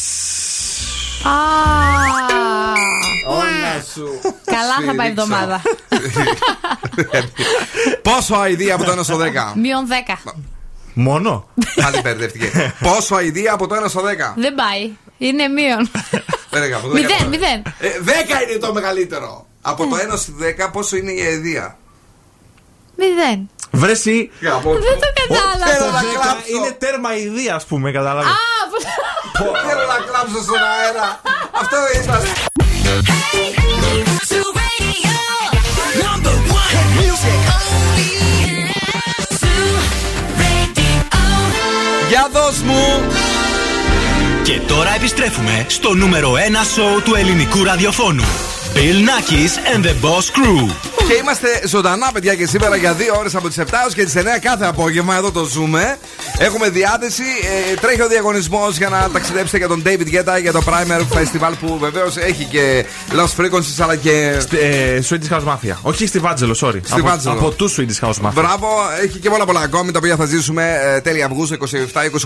Όλα σου. Καλά θα πάει η εβδομάδα. Πόσο αηδία από το 1 στο 10. Μείον 10. Μόνο; Πάλι μπερδευτήκε. Πόσο αηδία από το 1 στο 10. Δεν πάει. Είναι μείον. Δεν έκανα, από το 10 Μηδέν, τώρα. μηδέν. Ε, 10 είναι το μεγαλύτερο. Από το 1 στη 10 πόσο είναι η αηδία; Μηδέν. Βρέσει. Δεν το κατάλαβα. Θέλω να Το 10 κλάψω. είναι τέρμα ιδέα, ας πούμε, κατάλαβες. Α, Θέλω να κλάψω στον αέρα. Αυτό ήταν. Για δώσ' μου. Και τώρα επιστρέφουμε στο νούμερο 1 σοου του ελληνικού ραδιοφώνου. Bill Nackis and the Boss Crew. Και είμαστε ζωντανά, παιδιά, και σήμερα για δύο ώρες από τις 7 έως και τις 9 κάθε απόγευμα. Εδώ το ζούμε. Έχουμε διάθεση. Ε, τρέχει ο διαγωνισμός για να ταξιδέψετε για τον David Guetta για το Primer Festival που βεβαίως έχει και Lost Frequencies αλλά και. Ε, Swedish House Mafia. Όχι στη Βάτζελο, sorry. Στη από, Βάτζελο. από τους Swedish House Mafia. Μπράβο, έχει και πολλά πολλά ακόμη τα οποία θα ζήσουμε ε, τέλη Αυγούστου 27-28.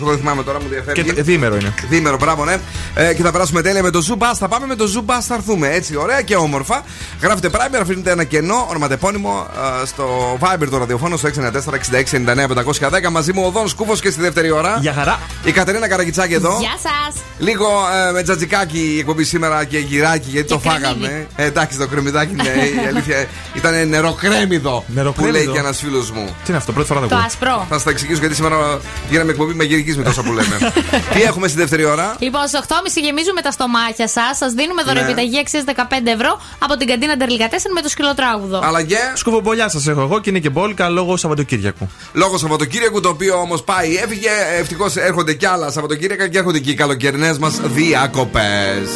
Δεν θυμάμαι τώρα, μου διαφεύγει. Και διήμερο είναι. Δίμερο, μπράβο, ναι. Ε, και θα περάσουμε τέλεια με το Zoo Bus. Θα πάμε με το Zoo Bus, θα έρθουμε έτσι, ωραία και όμορφα. Γράφετε Primer, αφήνετε ένα κενό, ονοματεπώνυμο ε, στο Viber του ραδιοφώνου στο 694-6699-510. Μαζί μου ο Δόνς Σκούφος και στη δεύτερη ώρα. Για χαρά. Η Κατερίνα Καραγκιτσάκη εδώ. Γεια σας. Λίγο ε, με τζατζικάκι η εκπομπή σήμερα και γυράκι γιατί Και το φάγαμε. κρεμμύδι. Ε, εντάξει, το κρεμμυδάκι ναι, η αλήθεια ήταν νεροκρέμιδο. Που Νεροκρέμιδο. λέει και ένας φίλος μου. Τι είναι αυτό, πρώτη φορά το Το ακούω. ασπρό. Θα σας τα εξηγήσω γιατί σήμερα γίναμε εκπομπή με γυρική με τόσα που λέμε. Τι έχουμε στη δεύτερη ώρα; Λοιπόν, στις 8.30 γεμίζουμε τα στομάχια σας. Σας δίνουμε δωρεπιταγή αξίας 15 ευρώ από την καντίνα Ντερλικατέσεν με το σκυλοτράγουδο. Αλλά και Σκουφομπολιά σας έχω εγώ και είναι και μπόλικα λόγω Σαββατοκύριακου. λόγω Σαββατοκύριακου το οποίο όμως πάει έφυγε. Ευτυχώς έρχονται κι άλλα Σαββατοκύριακα και έρχονται και οι καλοκαιρινές μας διακοπές.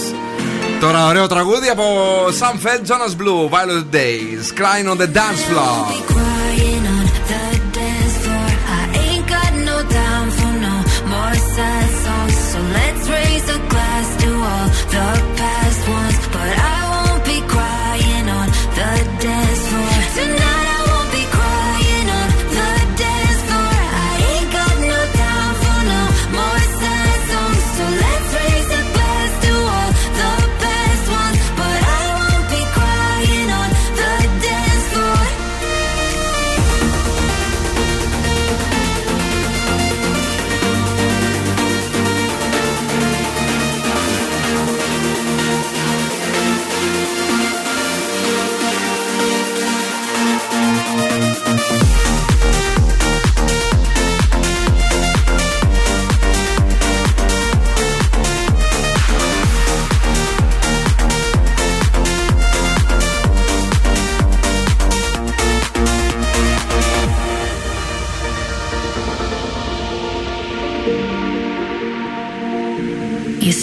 Τώρα ωραίο τραγούδι από Sam Feld, Jonas Blue, Violet Days, Crying on the Dance Floor. Crying on the dance floor. I ain't got no time for no more sad songs. So let's raise a glass to all the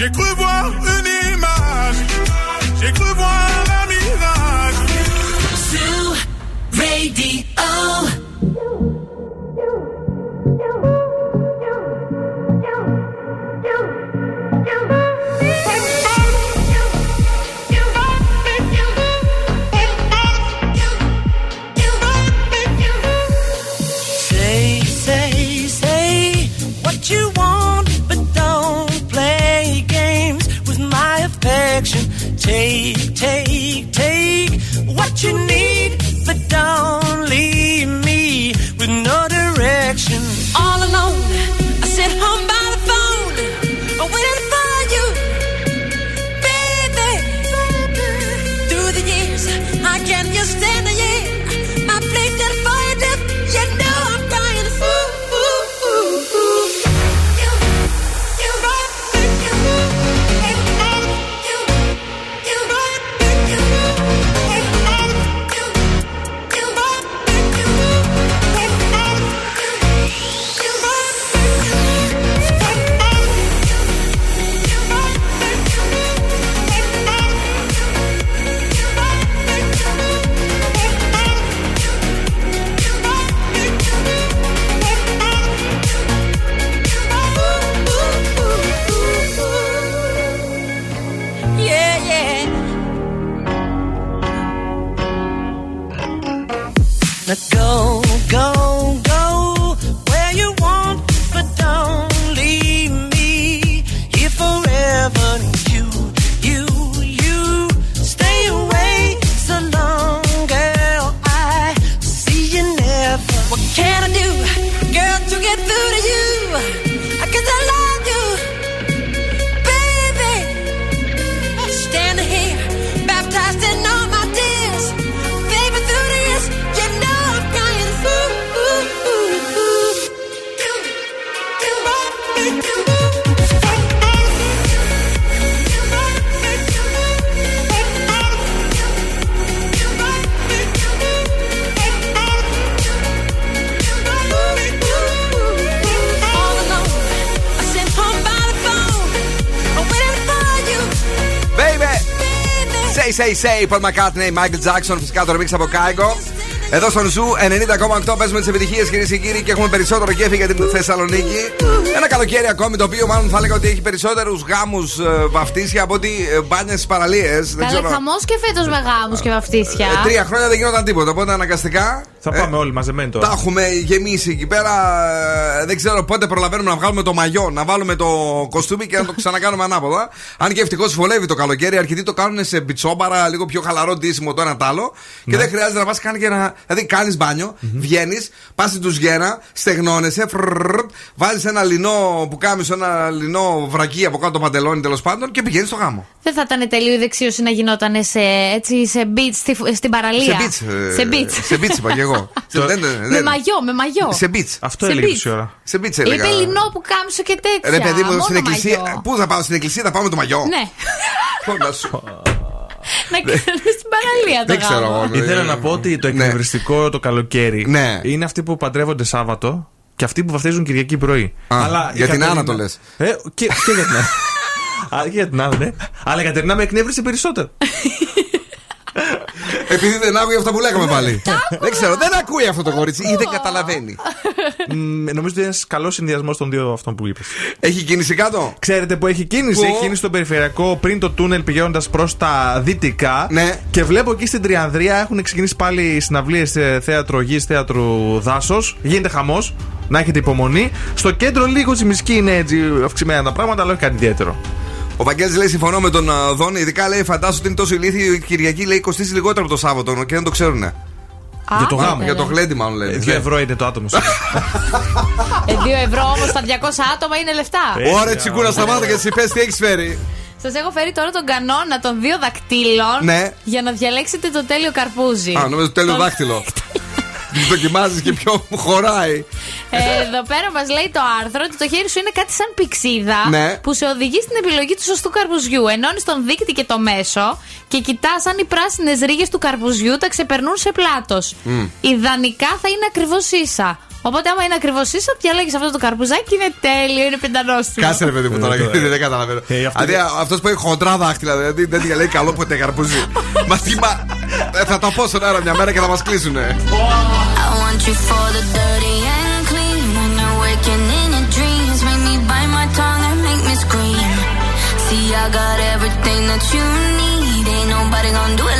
J'ai cru voir you need for dawn. Say, say, say, Paul McCartney, Michael Jackson, φυσικά το remix από Kygo. Εδώ στον Zoo 90,8 παίζουμε τις επιτυχίες κυρίες και κύριοι και έχουμε περισσότερο κέφι για την Θεσσαλονίκη. Ένα καλοκαίρι ακόμη το οποίο μάλλον θα έλεγα ότι έχει περισσότερους γάμους βαφτίσια από ότι μπάνια σε παραλίες. Καλέ χαμός και φέτος με γάμους και βαφτίσια. Ε, τρία χρόνια δεν γινόταν τίποτα. Οπότε αναγκαστικά. Θα πάμε όλοι μαζεμένοι τώρα. Τα έχουμε γεμίσει εκεί πέρα. Ε, Δεν ξέρω πότε προλαβαίνουμε να βγάλουμε το μαγιό, να βάλουμε το κοστούμι και να το ξανακάνουμε ανάποδα. Αν και ευτυχώς βολεύει το καλοκαίρι, αρκετοί το κάνουν σε μπιτσόμπαρα, λίγο πιο χαλαρό ντύσιμο το ένα τ' άλλο. Και Ναι. δεν χρειάζεται να πας καν και να. Δηλαδή, κάνεις μπάνιο, βγαίνεις, πας στην τουζιέρα, στεγνώνεσαι, βάζει ένα λινό που κάνει ένα λινό βρακί από κάτω το παντελόνι τέλο πάντων και πηγαίνει στο γάμο. Δεν θα ήταν τέλειο η δεξίωση να γινόταν σε, έτσι, σε beach στη- στην παραλία. Σε beach. ε, Σε beach. Σε beach είπα και εγώ. Σε- δεν- δεν- Με δεν- μαγιό, με μαγιό. Σε beach. Αυτό Σε έλεγες beach. τόση ώρα. Σε beach έλεγα. Είπε λινό που κάμψω και τέτοια. Ρε παιδί μου, μόνο στην εκκλησία. μαγιό. Πού θα πάω στην εκκλησία, θα πάω με το μαγιό; Ναι, Κόντρα σου. να κάνουμε στην παραλία το Δεν ξέρω γάμο. εγώ. Ήθελα να πω ότι το εκνευριστικό το καλοκαίρι Ναι. είναι αυτοί που παντρεύονται Σάββατο και αυτοί που βαφτίζουν Κυριακή πρωί. Α, Αλλά η για την Κατερίνα- Άννα το λες. Ε, και, και για την Άννα. Α, και για την Άννα, ναι. Αλλά η Κατερίνα με εκνεύρισε περισσότερο. Επειδή δεν άκουγε αυτά που λέγαμε πάλι. Δεν ξέρω, δεν ακούει αυτό το κορίτσι ή δεν καταλαβαίνει. Μ, Νομίζω ότι είναι ένας καλός συνδυασμός των δύο αυτών που είπες. Έχει κίνηση κάτω; Ξέρετε που έχει κίνηση; Πού; Έχει κίνηση στο περιφερειακό πριν το τούνελ πηγαίνοντας προς τα δυτικά. Ναι. Και βλέπω εκεί στην Τριανδρία έχουν ξεκινήσει πάλι συναυλίες θέατρο γης, θέατρο δάσος. Γίνεται χαμός. Να έχετε υπομονή. Στο κέντρο λίγο τσιμισκή είναι έτσι αυξημένα τα πράγματα, αλλά όχι κάτι ιδιαίτερο. Ο Βαγγέλης λέει: Συμφωνώ με τον α, Δόνη. Ειδικά λέει: Φαντάζομαι ότι είναι τόσο ηλίθιοι. Η Κυριακή λέει: Κοστίζει λιγότερο από το Σάββατο και δεν το ξέρουν. Α, για το ναι, γάμο. ναι, Για το ναι. γλέντι, μάλλον λένε. Ε, Δύο ευρώ είναι το άτομο. Ε, δύο ευρώ όμως τα 200 άτομα είναι λεφτά. Ε. Ωραία, τσικούρα, σταμάτα και εσύ πες τι έχεις φέρει. Σας έχω φέρει τώρα τον κανόνα των δύο δακτύλων Ναι. για να διαλέξετε το τέλειο καρπούζι. Α, νομίζω τέλειο Τον- δάχτυλο. Δοκιμάζεις και ποιο μου χωράει. Ε, Εδώ πέρα μας λέει το άρθρο ότι το χέρι σου είναι κάτι σαν πηξίδα Ναι. που σε οδηγεί στην επιλογή του σωστού καρπουζιού. Ενώνεις τον δείκτη και το μέσο και κοιτάς αν οι πράσινες ρίγες του καρπουζιού τα ξεπερνούν σε πλάτος. Ιδανικά θα είναι ακριβώς ίσα. Οπότε, άμα είναι ακριβώς ίσα, διαλέγεις αυτό το καρπουζάκι είναι τέλειο, είναι πεντανόστιμο. Κάτσε ρε παιδί μου τώρα, γιατί δεν καταλαβαίνω. Ε, αυτό Δηλαδή αυτός που έχει χοντρά δάχτυλα, δηλαδή δεν διαλέγει καλό ποτέ καρπούζι. Μα τι μα. ε, Θα τα πω στον αέρα μια μέρα και θα μας κλείσουνε. I want you for the dirty and clean. When you're waking in your dreams, make me bite my tongue and make me scream. See, I got everything that you need. Ain't nobody gonna do it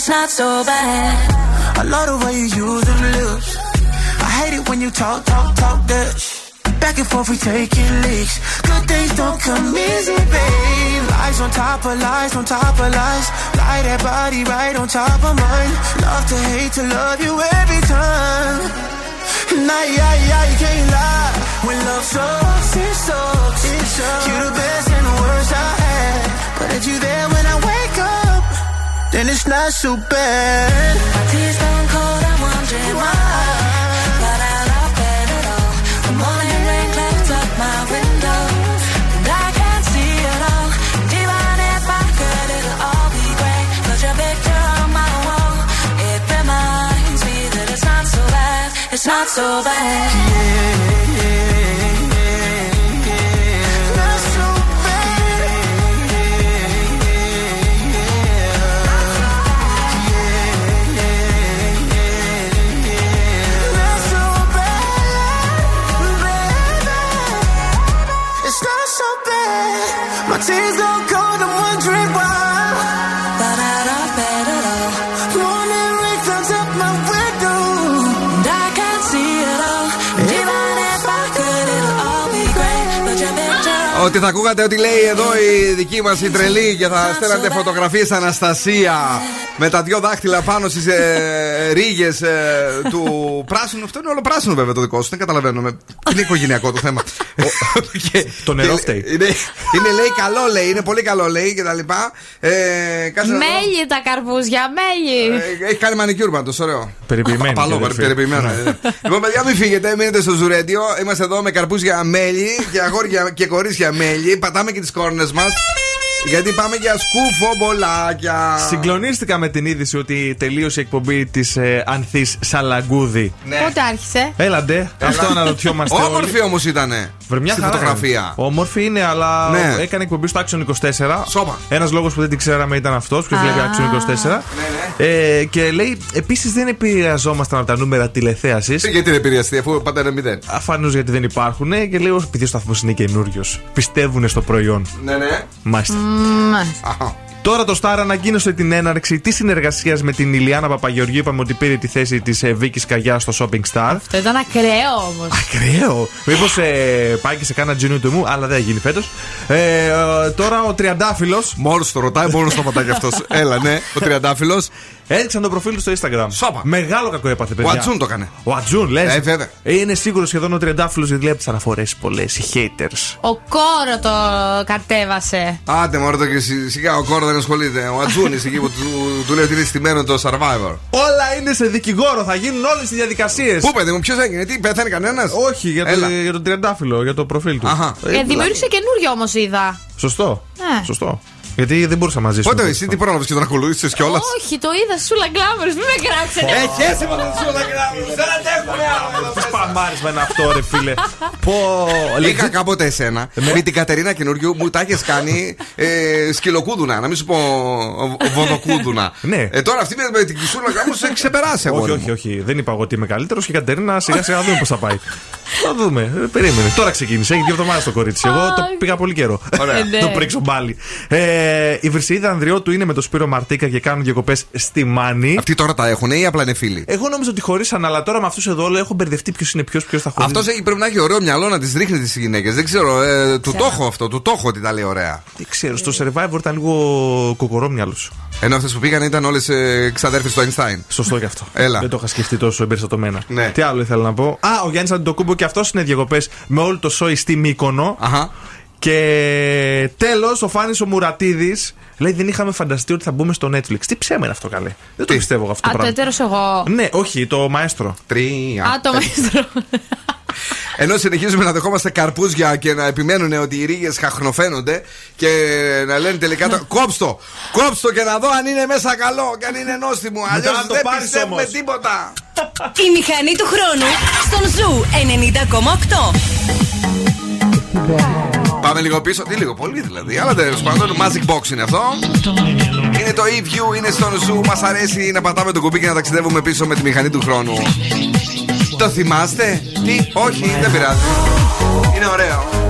It's not so bad. I love the way you use them lips. I hate it when you talk, talk, talk that Back and forth, we taking leaks. Good things don't come easy, babe. Lies on top of lies, on top of lies. Lie that body right on top of mine. Love to hate to love you every time. Nah, yeah, yeah, you can't lie. When love sucks, it sucks. It sucks. You're the best and the worst I had. But if you there when I up, then it's not so bad. My tea's gone cold, I'm wondering why. Out of bed at all. The morning rain clouds up my window, and I can't see it all. And even if I could, it'll all be grey. But your picture on my wall, it reminds me that it's not so bad. It's not so bad. It's Ότι θα ακούγατε ότι λέει εδώ η δική μας η τρελή και θα στέλνατε φωτογραφίες Αναστασία με τα δυο δάχτυλα πάνω στις ε, ρίγες του πράσινου. Αυτό είναι όλο πράσινο βέβαια το δικό σου. Δεν καταλαβαίνω. με- Είναι οικογενειακό το θέμα. Και- Το νερό και- φταίει. Είναι, είναι λέει καλό λέει, είναι πολύ καλό λέει και τα λοιπά. Ε, κάτσε να δω. Μέλι τα καρπούζια, μέλι. Ε, Έχει κάνει μανικιούρ πάντως, ωραίο. Περιποιημένη Απαλό, και αδερφή. περιποιημένο. Ναι. ε. Λοιπόν, παιδιά, μην φύγετε, μείνετε στο Ζουρέντιο. Είμαστε εδώ με καρπούζια μέλι και αγόρια και κορίτσια μέλι. Πατάμε και τις κόρνες μας. Γιατί πάμε για σκουφομπολάκια. Συγκλονίστηκα με την είδηση ότι τελείωσε η εκπομπή της ε, Ανθής Σαλαγκούδη. Ναι. Πότε άρχισε; Έλαντε, αυτό αναρωτιόμαστε. όλοι. Όμορφη όμως ήταν. Βρε, μια Στη χαρά φωτογραφία. είναι. Όμορφη είναι, αλλά Ναι. έκανε εκπομπή στο Action 24. Σώμα. Ένας λόγος που δεν την ξέραμε ήταν αυτός που βλέπει Action 24. Ναι, Ε, και λέει, επίσης δεν επηρεαζόμασταν από τα νούμερα τηλεθέασης. Γιατί είναι επηρεαστή, αφού πάντα είναι μηδέν. Αφανώ γιατί δεν υπάρχουν και λέει, επειδή ο σταθμός είναι καινούριος. Πιστεύουν στο προϊόν. Ναι, ναι. Μάλιστα. Μάλιστα. Αχα. Τώρα το Star ανακοίνωσε την έναρξη της συνεργασίας με την Ηλιάνα Παπαγεωργίου. Είπαμε ότι πήρε τη θέση της ε, Βίκης Καγιά στο Shopping Star. Αυτό ήταν ακραίο όμως. Ακραίο! Μήπως ε, πάει και σε κάνα τζινού του μου, αλλά δεν θα γίνει φέτος. Ε, ε, τώρα ο Τριαντάφυλλος. Μόνο το ρωτάει, μόνο το πατάει αυτός. Έλα, ναι. Ο τριαντάφυλλος. Έδειξαν το προφίλ του στο Instagram. Σόπα. Μεγάλο κακό έπαθε, παιδιά. Ο Ατζούν το έκανε. Ο Ατζούν, λες. Ε, βέβαια. Είναι σίγουρος σχεδόν ο Τριαντάφυλλος γιατί λέει από τις αναφορές πολλές. Οι haters. Ο κόρο το κατέβασε. Άντε, μωρέ το και σι- σιγά, ο κόρο δεν ασχολείται. Ο Ατζούνη εκεί που του, του λέει ότι είναι στημένο το survivor. Όλα είναι σε δικηγόρο, θα γίνουν όλες οι διαδικασίες. Πού παιδί μου, ποιος έγινε, τι πέθανε κανένας; Όχι, για, το, για τον Τριαντάφυλλο, για το προφίλ του. Αχα. Ε, δημιούργησε καινούριο όμως είδα. Σωστό. Ναι. Σωστό. Γιατί δεν μπορούσα μαζί σου. Πότε εσύ τι πρόλαβες και τον ακολούθησες κιόλας; Όχι, το είδα στη Σούλα Γκλάμερ, μην με κράξετε. Έχει έσαι με τον Σούλα Γκλάμερ, δεν αντέχουμε άλλο. Τι παμάρισμα είναι αυτό, ρε φίλε. Πω. Είχα κάποτε εσένα με την Κατερίνα καινούριου μου τα έχεις κάνει ε, σκυλοκούδουνα, να μην σου πω ε, βοδοκούδουνα. Ναι. Ε, τώρα αυτή με, με την Σούλα Γκλάμερ σου έχει ξεπεράσει εγώ. Όχι, όχι, όχι. Δεν είπα εγώ ότι είμαι καλύτερος και η Κατερίνα σιγά σιγά δούμε πώς θα πάει. Θα δούμε. Ε, Περίμενε. Τώρα ξεκίνησε. Έχει δύο εβδομάδες το κορίτσι. Εγώ το πήγα πολύ καιρό. Ωραία. Ε, ναι. το πρίξω πάλι. Ε, Ε, η Βρυσίδα Ανδριώτου είναι με το Σπύρο Μαρτίκα και κάνουν διακοπές στη Μάνη. Αυτοί τώρα τα έχουν ή απλά είναι φίλοι; Εγώ νόμιζα ότι χωρίσαν, αλλά τώρα με αυτούς εδώ λέω, έχω μπερδευτεί ποιος είναι ποιος, ποιος θα χωρίσει. Αυτός πρέπει να έχει ωραίο μυαλό να τις ρίχνει τις γυναίκες. Δεν ξέρω. Ε, του το έχω αυτό. Του το έχω ότι τα λέει ωραία. Δεν ξέρω, στο survivor ήταν λίγο κοκορόμυαλο. Ενώ αυτές που πήγαν ήταν όλες ξαδέρφες του Einstein. Σωστό και αυτό. Έλα. Δεν το είχα σκεφτεί τόσο εμπεριστατωμένα. Ναι. Τι άλλο ήθελα να πω; Α, ο Γιάννης Αντιτοκούμπο και αυτός είναι διακοπές με όλο το σόι στη Μύκονο. Αχα. Και τέλος, ο Φάνης ο Μουρατίδης λέει: Δεν είχαμε φανταστεί ότι θα μπούμε στο Netflix. Τι ψέμα είναι αυτό, καλέ. Δεν το πιστεύω εγώ αυτό Α, το το πράγμα. έτερος εγώ. Ναι, όχι, το μαέστρο. Τρία. Α, το μαέστρο. Ενώ συνεχίζουμε να δεχόμαστε καρπούζια και να επιμένουν ότι οι ρίγες αχνοφαίνονται και να λένε τελικά το. Κόψτο! Κόψτο και να δω αν είναι μέσα καλό και αν είναι νόστιμο. Μετά Αλλιώς να το δεν πάρεις πιστεύουμε όμως. τίποτα. Η μηχανή του χρόνου στον Zoo 90,8. Πάμε λίγο πίσω. Τι λίγο, πολύ δηλαδή. Αλλά τέλος πάντων, Magic Box είναι αυτό. Είναι το e-view, είναι στον Zoo. Μας αρέσει να πατάμε το κουμπί και να ταξιδεύουμε πίσω με τη μηχανή του χρόνου. Το θυμάστε; Τι, όχι, δεν πειράζει. Είναι ωραίο.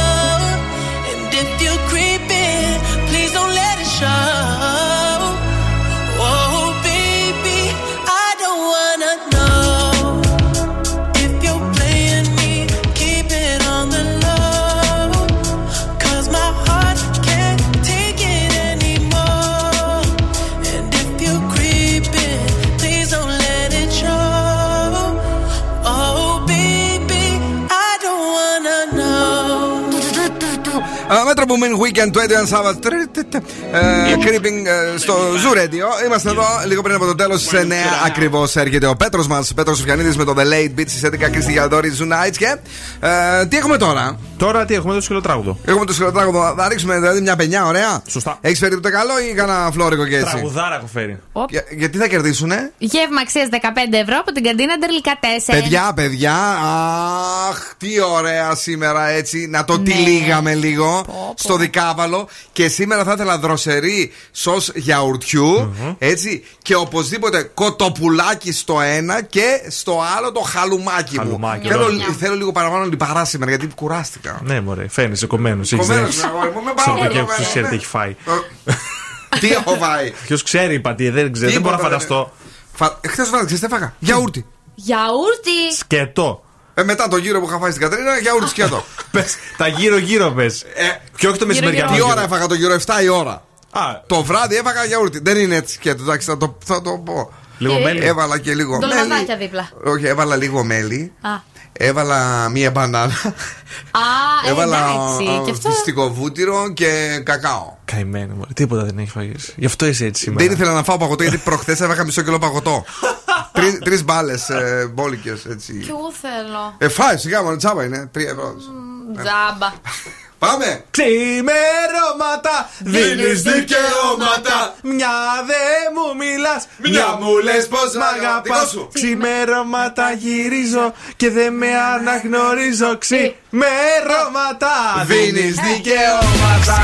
Μέτρο Booming Weekend 21 Sabbath. ε, Creeping ε, στο Zoo Radio. Είμαστε εδώ λίγο πριν από το τέλος τη 9 ακριβώς. Έρχεται ο Πέτρος μας, Πέτρος Σοφιανίδη με το The Late Beat στι 11 Κρίστη Γιαδόρη Zoo Nights. Και ε, τι έχουμε τώρα; Τώρα τι έχουμε το σκυλοτράγουδο. Έχουμε το σκυλοτράγουδο. Θα ρίξουμε δηλαδή μια πενιά, ωραία. Σωστά. Έχεις φέρει το καλό ή κανένα φλόρικο και έτσι; Τραγουδάρα έχω φέρει. Για- γιατί θα κερδίσουνε; Γεύμα αξίας 15 ευρώ από την καντίνα Ντερλικά 4. Παιδιά, παιδιά, αχ, τι ωραία σήμερα έτσι. Να το τυλίγαμε λίγο στο δικάβαλο. Και σήμερα θα ήθελα δροσερή σο γιαουρτιού. Έτσι. Και οπωσδήποτε κοτοπουλάκι στο ένα και στο άλλο το χαλουμάκι, Χαλουμάκι, μου. Θέλω, ωραία. θέλω λίγο παραπάνω λιπαρά σήμερα γιατί κουράστηκα. Ναι, μωρέ, φαίνεσαι κομμένος. Κομμένος είμαι, αγόρι μου, με πάρα πολύ Ποιος κομμένος, ξέρει ναι. τι έχει φάει. Τι έχω φάει; Ποιος ξέρει, πατή, δεν ξέρω, δεν μπορώ να Τίποτα, φανταστώ. Χθε βράδυ, ξέρεις τι έφαγα. Γιαούρτι. Γιαούρτι. Σκετό. Ε, μετά το γύρο που είχα φάει στην Κατρίνα, γιαούρτι σκέτο. Πες, τα γύρω-γύρω πες. Και όχι το μεσημεριανό. Τι ώρα έφαγα το γύρο, 7 η ώρα. Α. Το βράδυ έφαγα γιαούρτι. Δεν είναι έτσι σκέτο, εντάξει, θα το, θα το πω. Λίγο Και- μέλι. Έβαλα και λίγο μέλι. Ντολμαδάκια δίπλα. Όχι, έβαλα λίγο μέλι. Α. Έβαλα μία μπανάνα. Α, ε, Έβαλα εντάξει. α, Και αυτό. φυστικό βούτυρο και κακάο. Καημένο, μωρέ. Τίποτα δεν έχει φάει. Γι' αυτό είσαι έτσι σήμερα. Δεν ήθελα να φάω παγωτό γιατί προχθές έφαγα μισό κιλό παγωτό. Τρεις μπάλες ε, μπόλικες έτσι. Κι εγώ θέλω. Ε, φάει σιγά μόνο τσάμπα είναι. Τρία ευρώ. Τζάμπα. Πάμε! Ξημερώματα δίνεις δικαιώματα. Μια δε μου μιλάς. Μια μου λες πως μ' Δικό αγαπάς. Σου. Ξημερώματα γυρίζω Και δεν με αναγνωρίζω. Ξημερώματα δίνεις δικαιώματα.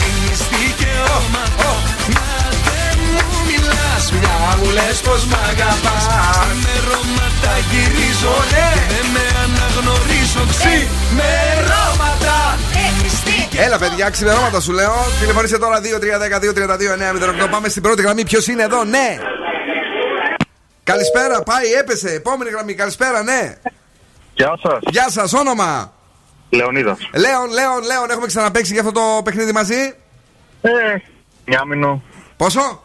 Δίνεις δικαιώματα. Μα δεν μου μιλάς. Μια μου λες πως μ' αγαπάς. Ξημερώματα γυρίζω Και δεν με αναγνωρίζω Ξημερώματα Δίνεις δικαιώματα Έλα, παιδιά, ξημερώματα σου λέω. Τηλεφωνήστε τώρα 2-3-10-2-32-9-08. Πάμε στην πρώτη γραμμή. Ποιος είναι εδώ, ναι. Καλησπέρα, πάει, έπεσε. Επόμενη γραμμή, καλησπέρα, ναι. Γεια σας. Γεια σας, όνομα; Λεωνίδας. Λέων, Λέων, Λέων, έχουμε ξαναπέξει για αυτό το παιχνίδι μαζί; Ε, Νιάμινο. Πόσο;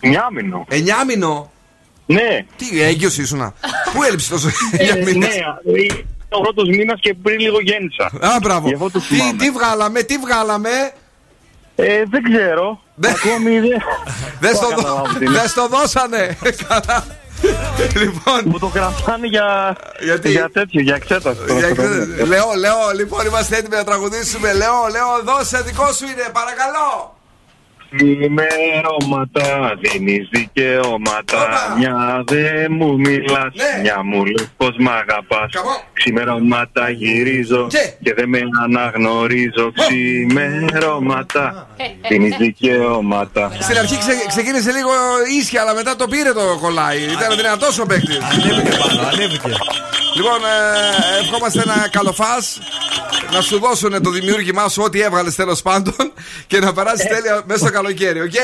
Νιάμινο. Εννιάμινο. Ναι. Τι έγκυος ήσουνα. Πού έλειψες τόσο Ε, για μήνες; ναι, ε, ο πρώτος μήνας και πριν λίγο γέννησα. Α, μπράβο. Γι' αυτό το Τι, θυμάμαι. τι βγάλαμε, τι βγάλαμε; Ε, δεν ξέρω. Ακόμη δεν. Δεν στο, το δω- καταλάβω τι είναι. δεν στο δώσανε. Καλά. λοιπόν. Μου το κρατάνε για, Γιατί; για τέτοιο, για εξέταση. Για εξέ- Λέω, λέω, λοιπόν, είμαστε έτοιμοι να τραγουδήσουμε. Λέω, λέω, δώσε, δικό σου είναι, παρακαλώ. Ξημερώματα δίνεις δικαιώματα Μια δε μου μιλάς Ναι. Μια μου λες πως μ' αγαπάς Ξημερώματα γυρίζω Και. Και δεν με αναγνωρίζω Ξημερώματα δίνεις δικαιώματα Στην αρχή ξε- ξεκίνησε λίγο ίσια, αλλά μετά το πήρε το κολάι. Ήταν δυνατός ο παίκτης. Ανέβηκε πάνω, ανέβηκε. Λοιπόν, ε, ευχόμαστε ένα καλό φας Να σου δώσουν το δημιούργημά σου ό,τι έβγαλες τέλος πάντων και να περάσεις τέλεια μέσα στο καλοκαίρι, οκ;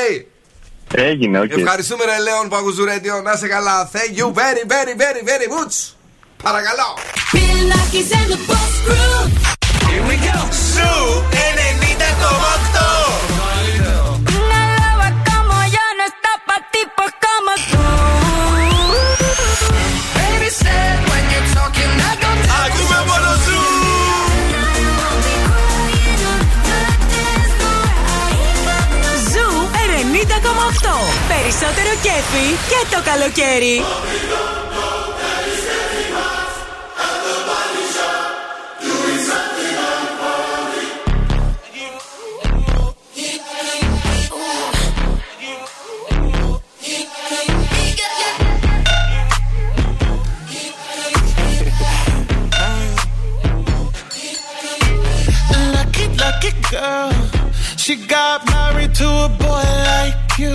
Έγινε, οκ Ευχαριστούμε, ρε Λέων Παγου Zoo Radio. Να είσαι καλά. Thank you very, very, very, very much. Παρακαλώ. Bill Nakis and the Boss Crew. Here we go Σου 90,8 Περισσότερο κέφι και το καλοκαίρι. Lucky, lucky girl. She got married to a boy like you.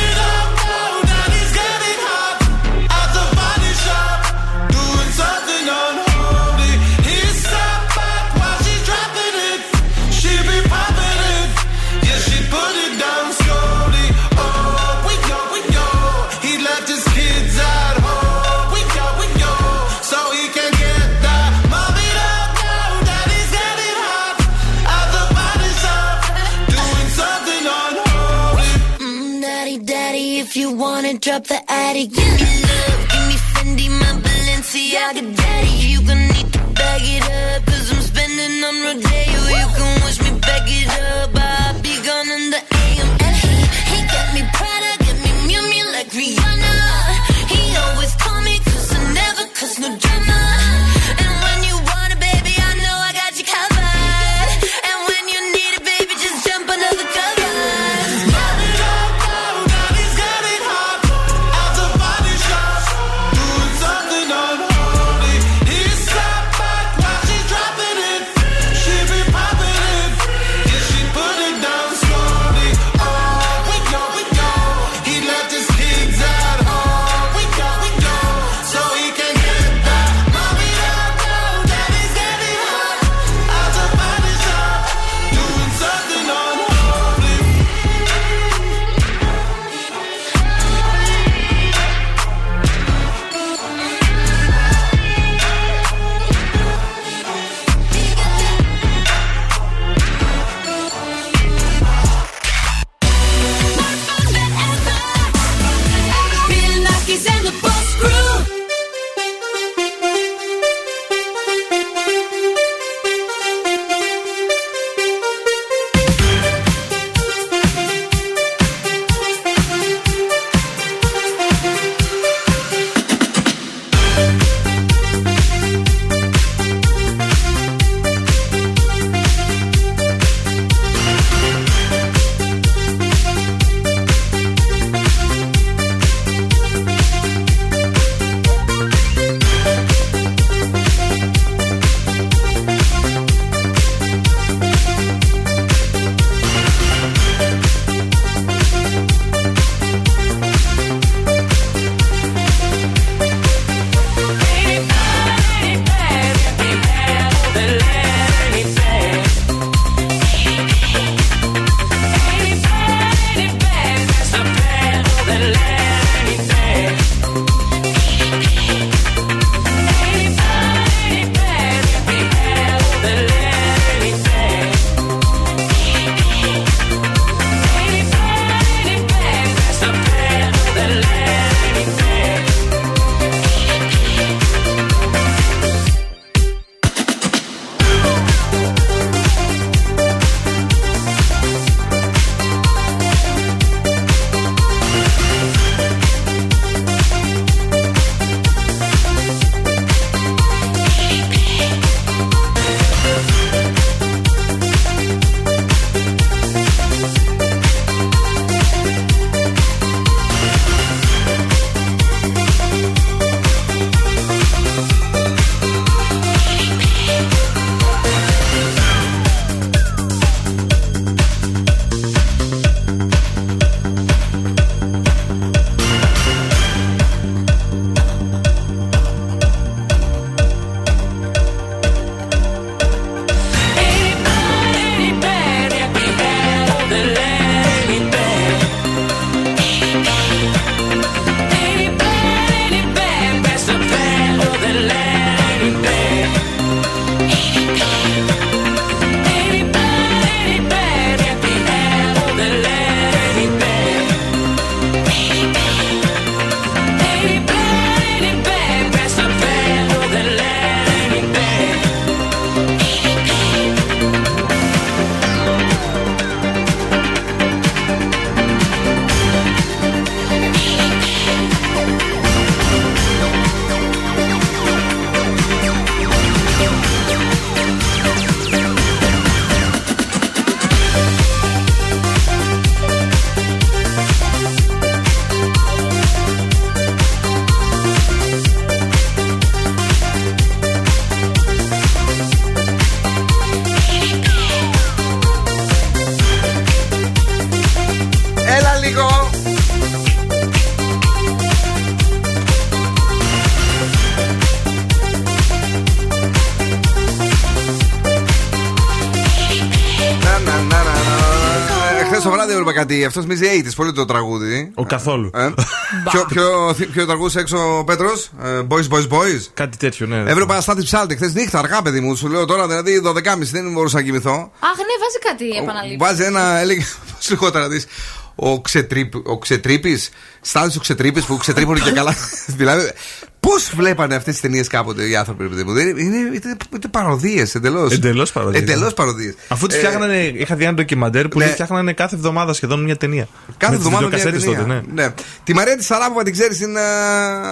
drop the attic. Give me love, give me Fendi, my Balenciaga daddy. You gon' need to bag it up, cause I'm spending on Rodeo. Αυτός μοιάζει 80's, πολύ το τραγούδι. Ο καθόλου. Ε, ποιο, ποιο, ποιο τραγούδισε έξω ο Πέτρο, Boys, Boys, Boys. Κάτι τέτοιο, ναι. Έβλεπα ένα στάτη ψάλτη χθε νύχτα, αργά παιδί μου. Σου λέω τώρα δηλαδή 12.30 δεν μπορούσα να κοιμηθώ. Αχ, ναι, βάζει κάτι επαναλήψεις. Βάζει ένα, έλεγε. Πώς λιγότερα να δεις. ο, ξετρίπ, ο ξετρίπη, Στάνης ο ξετρίπη που ξετρίπουν και καλά. δηλαδή, πώς βλέπανε αυτές τις ταινίες κάποτε οι άνθρωποι, ρε παιδί μου; Δεν Είναι, είναι, είναι, είναι παροδίες εντελώς. Εντελώς παροδίες. Εντελώς παροδίες. Αφού τι Ε, φτιάχνανε, είχα δει ένα ντοκιμαντέρ που ναι. λέει φτιάχνανε κάθε εβδομάδα σχεδόν μια ταινία. Κάθε Με τις εβδομάδα μια βιντεοκασέτες ταινία. τότε, ναι. ναι. Τη Μαρία της Σαράβοβα την ξέρεις, είναι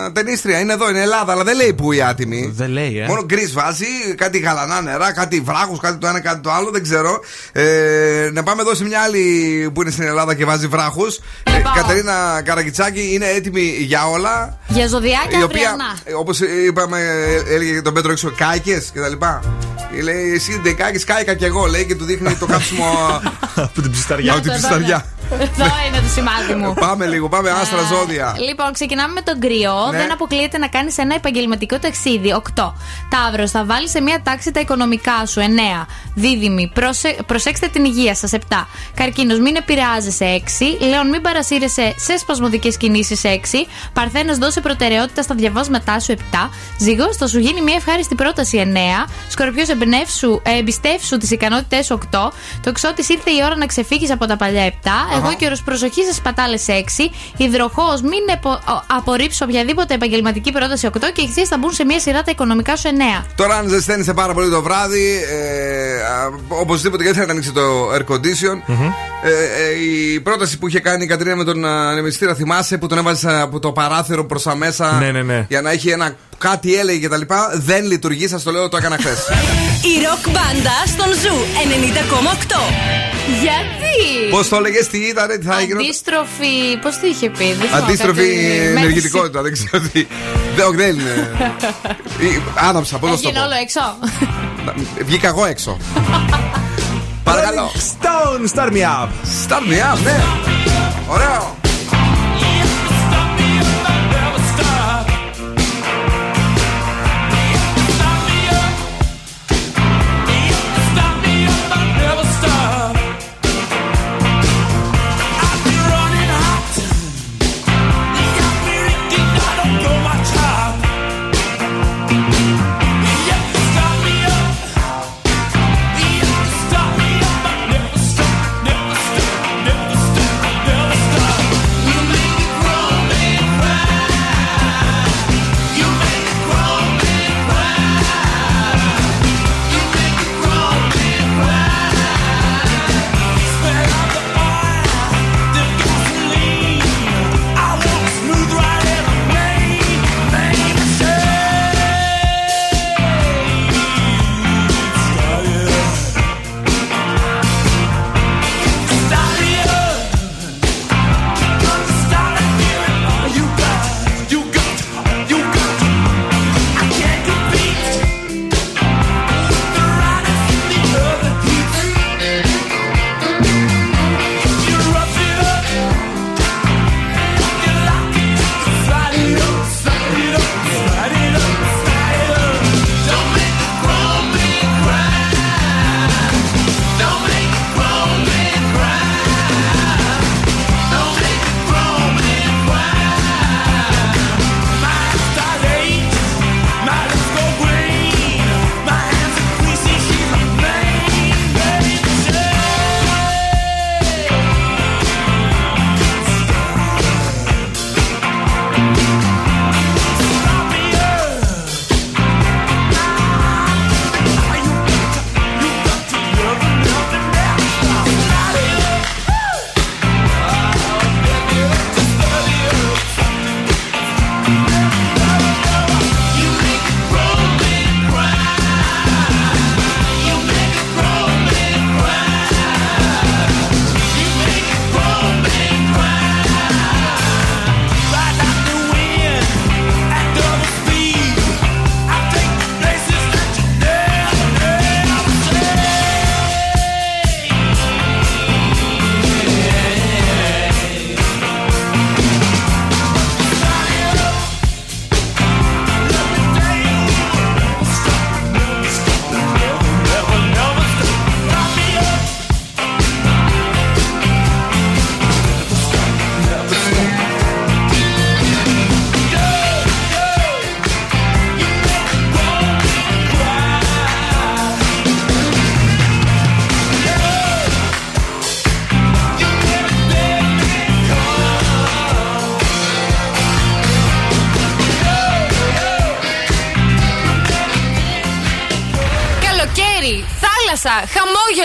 ε, ταινίστρια. Είναι εδώ, είναι Ελλάδα, αλλά δεν λέει που η άτιμη. Δεν λέει, ε. Μόνο γκρι βάζει, κάτι γαλανά νερά, κάτι βράχους, κάτι το ένα, κάτι το άλλο, δεν ξέρω. Ε, να πάμε εδώ σε μια άλλη που είναι στην Ελλάδα και βάζει βράχους. Ε, Κατερίνα Καραγκιτσάκη είναι έτοιμη για όλα. Για ζωδιάκια Η οποία, αυριανά. όπως είπαμε, ε, έλεγε και τον Πέτρο έξω, κάηκες και τα λοιπά. Λέει, εσύ δεν κάκες, κάηκα κι εγώ, λέει και του δείχνει το κάψιμο Από την ψισταριά. από την Εδώ, ψισταριά. Εδώ είναι το σημάδι μου. Πάμε λίγο, πάμε άστρα ζώδια. Λοιπόν, ξεκινάμε με τον κρυό. Ναι. Δεν αποκλείεται να κάνεις ένα επαγγελματικό ταξίδι. 8. Ταύρος, θα βάλεις σε μία τάξη τα οικονομικά σου. 9. Δίδυμη, προσε... προσέξτε την υγεία σας. 7. Καρκίνος, μην επηρεάζεσαι. 6. Λέων, μην παρασύρεσαι σε σπασμωδικές κινήσεις. 6. Παρθένος, δώσε προτεραιότητα στα διαβάσματά σου. 7. Ζυγός, θα σου γίνει μία ευχάριστη πρόταση. 9. Σκορπιός, εμπιστεύσου τις ικανότητές σου. 8. Το εξώτη ήρθε η ώρα να ξεφύγεις από τα παλιά 7. Εγώ καιρο προσοχής σας πατάλε 6. Υδροχός, μην επο... ο- απορρίψει οποιαδήποτε επαγγελματική πρόταση 8 και ηχθεί θα μπουν σε μία σειρά τα οικονομικά σου 9. Τώρα, αν ζεσταίνεσαι πάρα πολύ το βράδυ, ε, α, οπωσδήποτε και δεν θα ανοίξει το air condition. Ε, ε, η πρόταση που είχε κάνει η Κατρίνα με τον ανεμιστήρα, θυμάσαι που τον έβαζες από το παράθυρο προς τα μέσα Ναι, ναι, ναι. για να έχει ένα κάτι έλεγε κτλ. Δεν λειτουργεί, σας το λέω, το έκανα χθες. Η ροκ μπάντα στον Zoo 90,8. Γιατί; Πώς το έλεγες, τι ήταν, τι θα έγινε; Αντίστροφη. Πώς το είχε πει, δεν θυμάμαι, Αντίστροφη κάτι- ενεργητικότητα, δεν ξέρω τι. Δεν, όχι, δεν είναι. Ή- Άναψα, πώς να σου το Έγινε πω. όλο έξω. Βγήκα εγώ έξω. Παρακαλώ. Stone, start me up. Start me up, ναι. Ωραίο.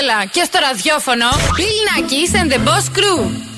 Χαμόγελα και στο ραδιόφωνο. Bill Nackis and the Boss Crew.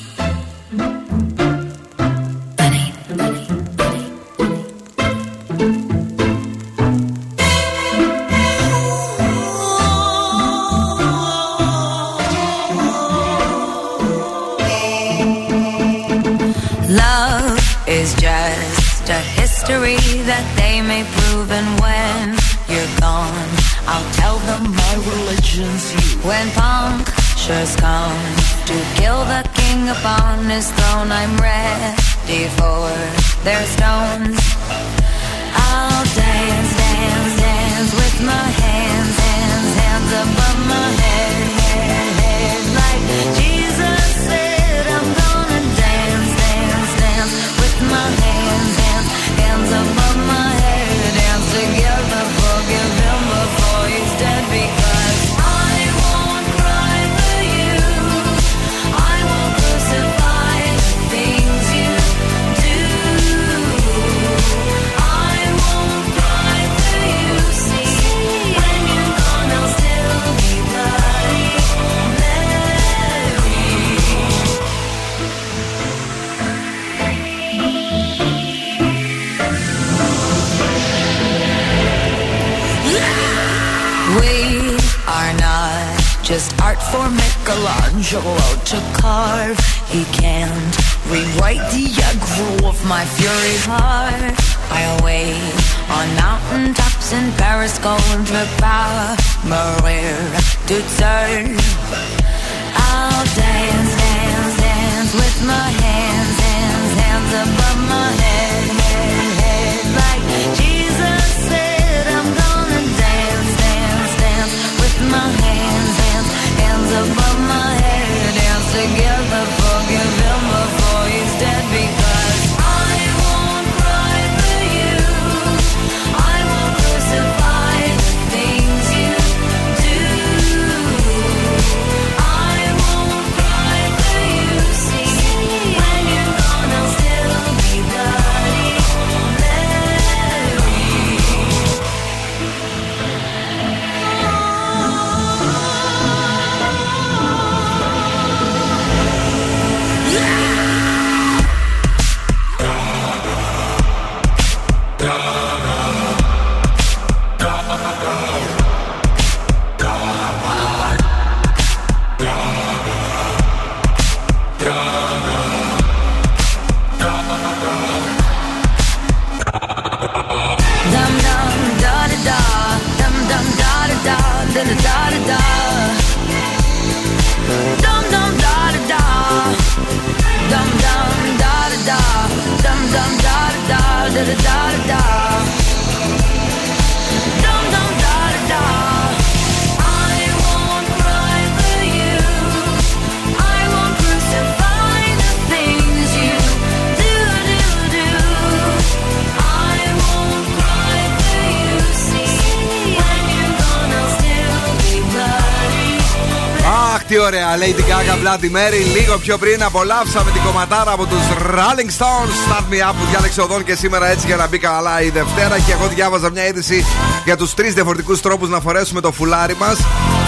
Ωραία. Lady Gaga, Bloody Mary. Λίγο πιο πριν απολαύσαμε την κομματάρα από τους Rolling Stones. Start me up που διάλεξε οδόν και σήμερα έτσι για να μπει καλά η Δευτέρα. Και εγώ διάβαζα μια είδηση για τους τρεις διαφορετικούς τρόπους να φορέσουμε το φουλάρι μας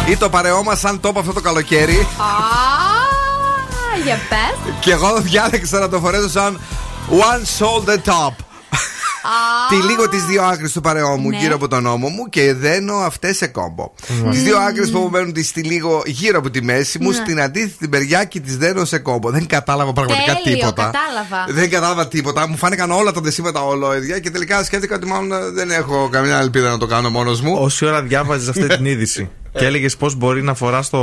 ή το παρεό μας σαν τόπο αυτό το καλοκαίρι. Α, για πες. Και εγώ διάλεξα να το φορέσω σαν one shoulder top. Τη λίγο τις δύο άκρες του παρεό μου Ναι. γύρω από τον ώμο μου και δένω αυτές σε κόμπο. Ναι. Τις δύο άκρες που μου μένουν τη στη λίγο γύρω από τη μέση μου, Ναι. στην αντίθετη μεριά και τις δένω σε κόμπο. Δεν κατάλαβα πραγματικά Τέλειο, τίποτα. κατάλαβα. Δεν κατάλαβα τίποτα. Μου φάνηκαν όλα τα δεσίματα ολόιδια και τελικά σκέφτηκα ότι μάλλον ε, δεν έχω καμιά ελπίδα να το κάνω μόνος μου. Όση ώρα διάβαζες αυτή την είδηση; Και έλεγες πώς μπορεί να φοράς το,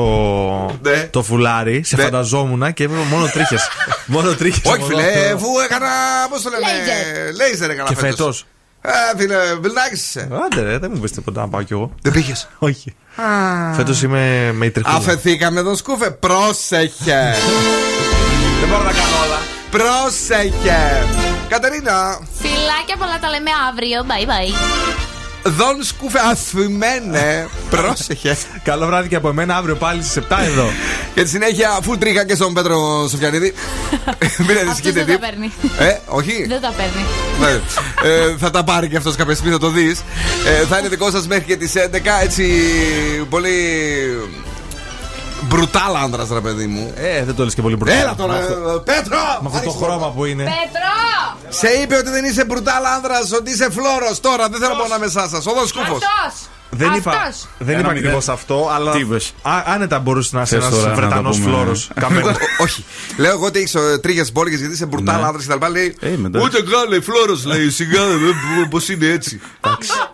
Ναι. το φουλάρι, σε φανταζόμουν και έβλεπα μόνο τρίχες. μόνο τρίχες. Όχι, φίλε, αφού έκανα. Πώς το λένε. Λέιζερ έκανα Και φέτος. φέτος; Ε, φίλε, βιλνάκι είσαι. Άντε, ρε, δεν μου πεις τίποτα να πάω κι εγώ. Δεν πήγες. Όχι. Φέτος είμαι με ιτρικούλα. Αφαιθήκαμε εδώ σκούφε. Πρόσεχε. Δεν μπορώ να κάνω όλα. Πρόσεχε. Κατερίνα. Φιλάκια πολλά τα λέμε αύριο. Bye bye. Δον σκούφε αθυμένε. Πρόσεχε. Καλό βράδυ και από εμένα αύριο πάλι στις 7 εδώ. Και τη συνέχεια, full τρίχα και στον Πέτρο Σοφιανίδη. Μην Αυτός ανησυχείτε δεν τα τι. παίρνει. Ε, όχι. Δεν τα παίρνει. Ναι. Ε, θα τα πάρει και αυτός κάποια στιγμή, θα το δεις. Ε, θα είναι δικό σας μέχρι και τις 11. Έτσι, πολύ. Μπρουτάλ άντρα, ρε παιδί μου. Ε, δεν το λες και πολύ μπροστά. Έλα τώρα, Με αυτό- ε, Πέτρο! Με αυτό το χρώμα που είναι. Πέτρο! Σε είπε ότι δεν είσαι μπρουτάλ άντρα, ότι είσαι φλόρος. Τώρα δεν θέλω να πω ανάμεσά σα. Οδός σκούφος. Αυτός! Δεν είπα, Αυτός! δεν Ένα είπα μηδέν. ακριβώ αυτό, αλλά Τι είπες; α- άνετα μπορούσε να είσαι Θες ένας τώρα να Βρετανός το πούμε. φλόρος. Όχι. Λέω εγώ ότι έχεις τρίχε μπόλικες γιατί είσαι μπρουτάλ Ναι. άντρας και τα λοιπά. Λέει. Ε, μετά. Ούτε καν λέει φλόρος, λέει. Σιγά, πώς είναι έτσι.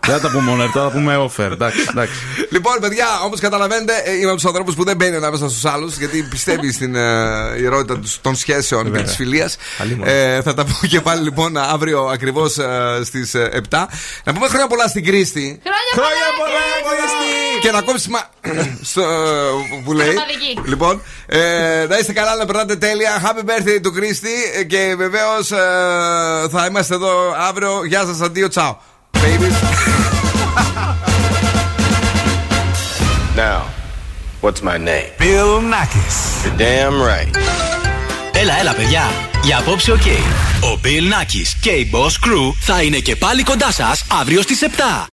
Δεν θα τα πούμε όλα αυτά, θα τα πούμε offer. Εντάξει, εντάξει. Λοιπόν, παιδιά, όπως καταλαβαίνετε, ε, είμαι από τους ανθρώπους που δεν μπαίνει ανάμεσα στους άλλους γιατί πιστεύει στην ε, ιερότητα τους- των σχέσεων και Βέβαια. της φιλίας. Αλλήμον. Ε, θα τα πω και πάλι λοιπόν αύριο ακριβώς στις 7. Να πούμε χρόνια πολλά στην Κρίστη. Χρόνια πολλά, Και να κόψει μα... στο, ε, που λέει. Πραγματική. Λοιπόν, ε, να είστε καλά, να περνάτε τέλεια. Happy birthday to Κρίστη. ε, Και βεβαίως θα είμαστε εδώ αύριο. Γεια σας, αντίο, τσάου. Babies. Now, what's my name? Bill Nakis. You're damn right. Έλα, έλα, παιδιά. Για απόψε, οκ. Ο Bill Nackis και η Boss Crew θα είναι και πάλι κοντά σας αύριο στις 7.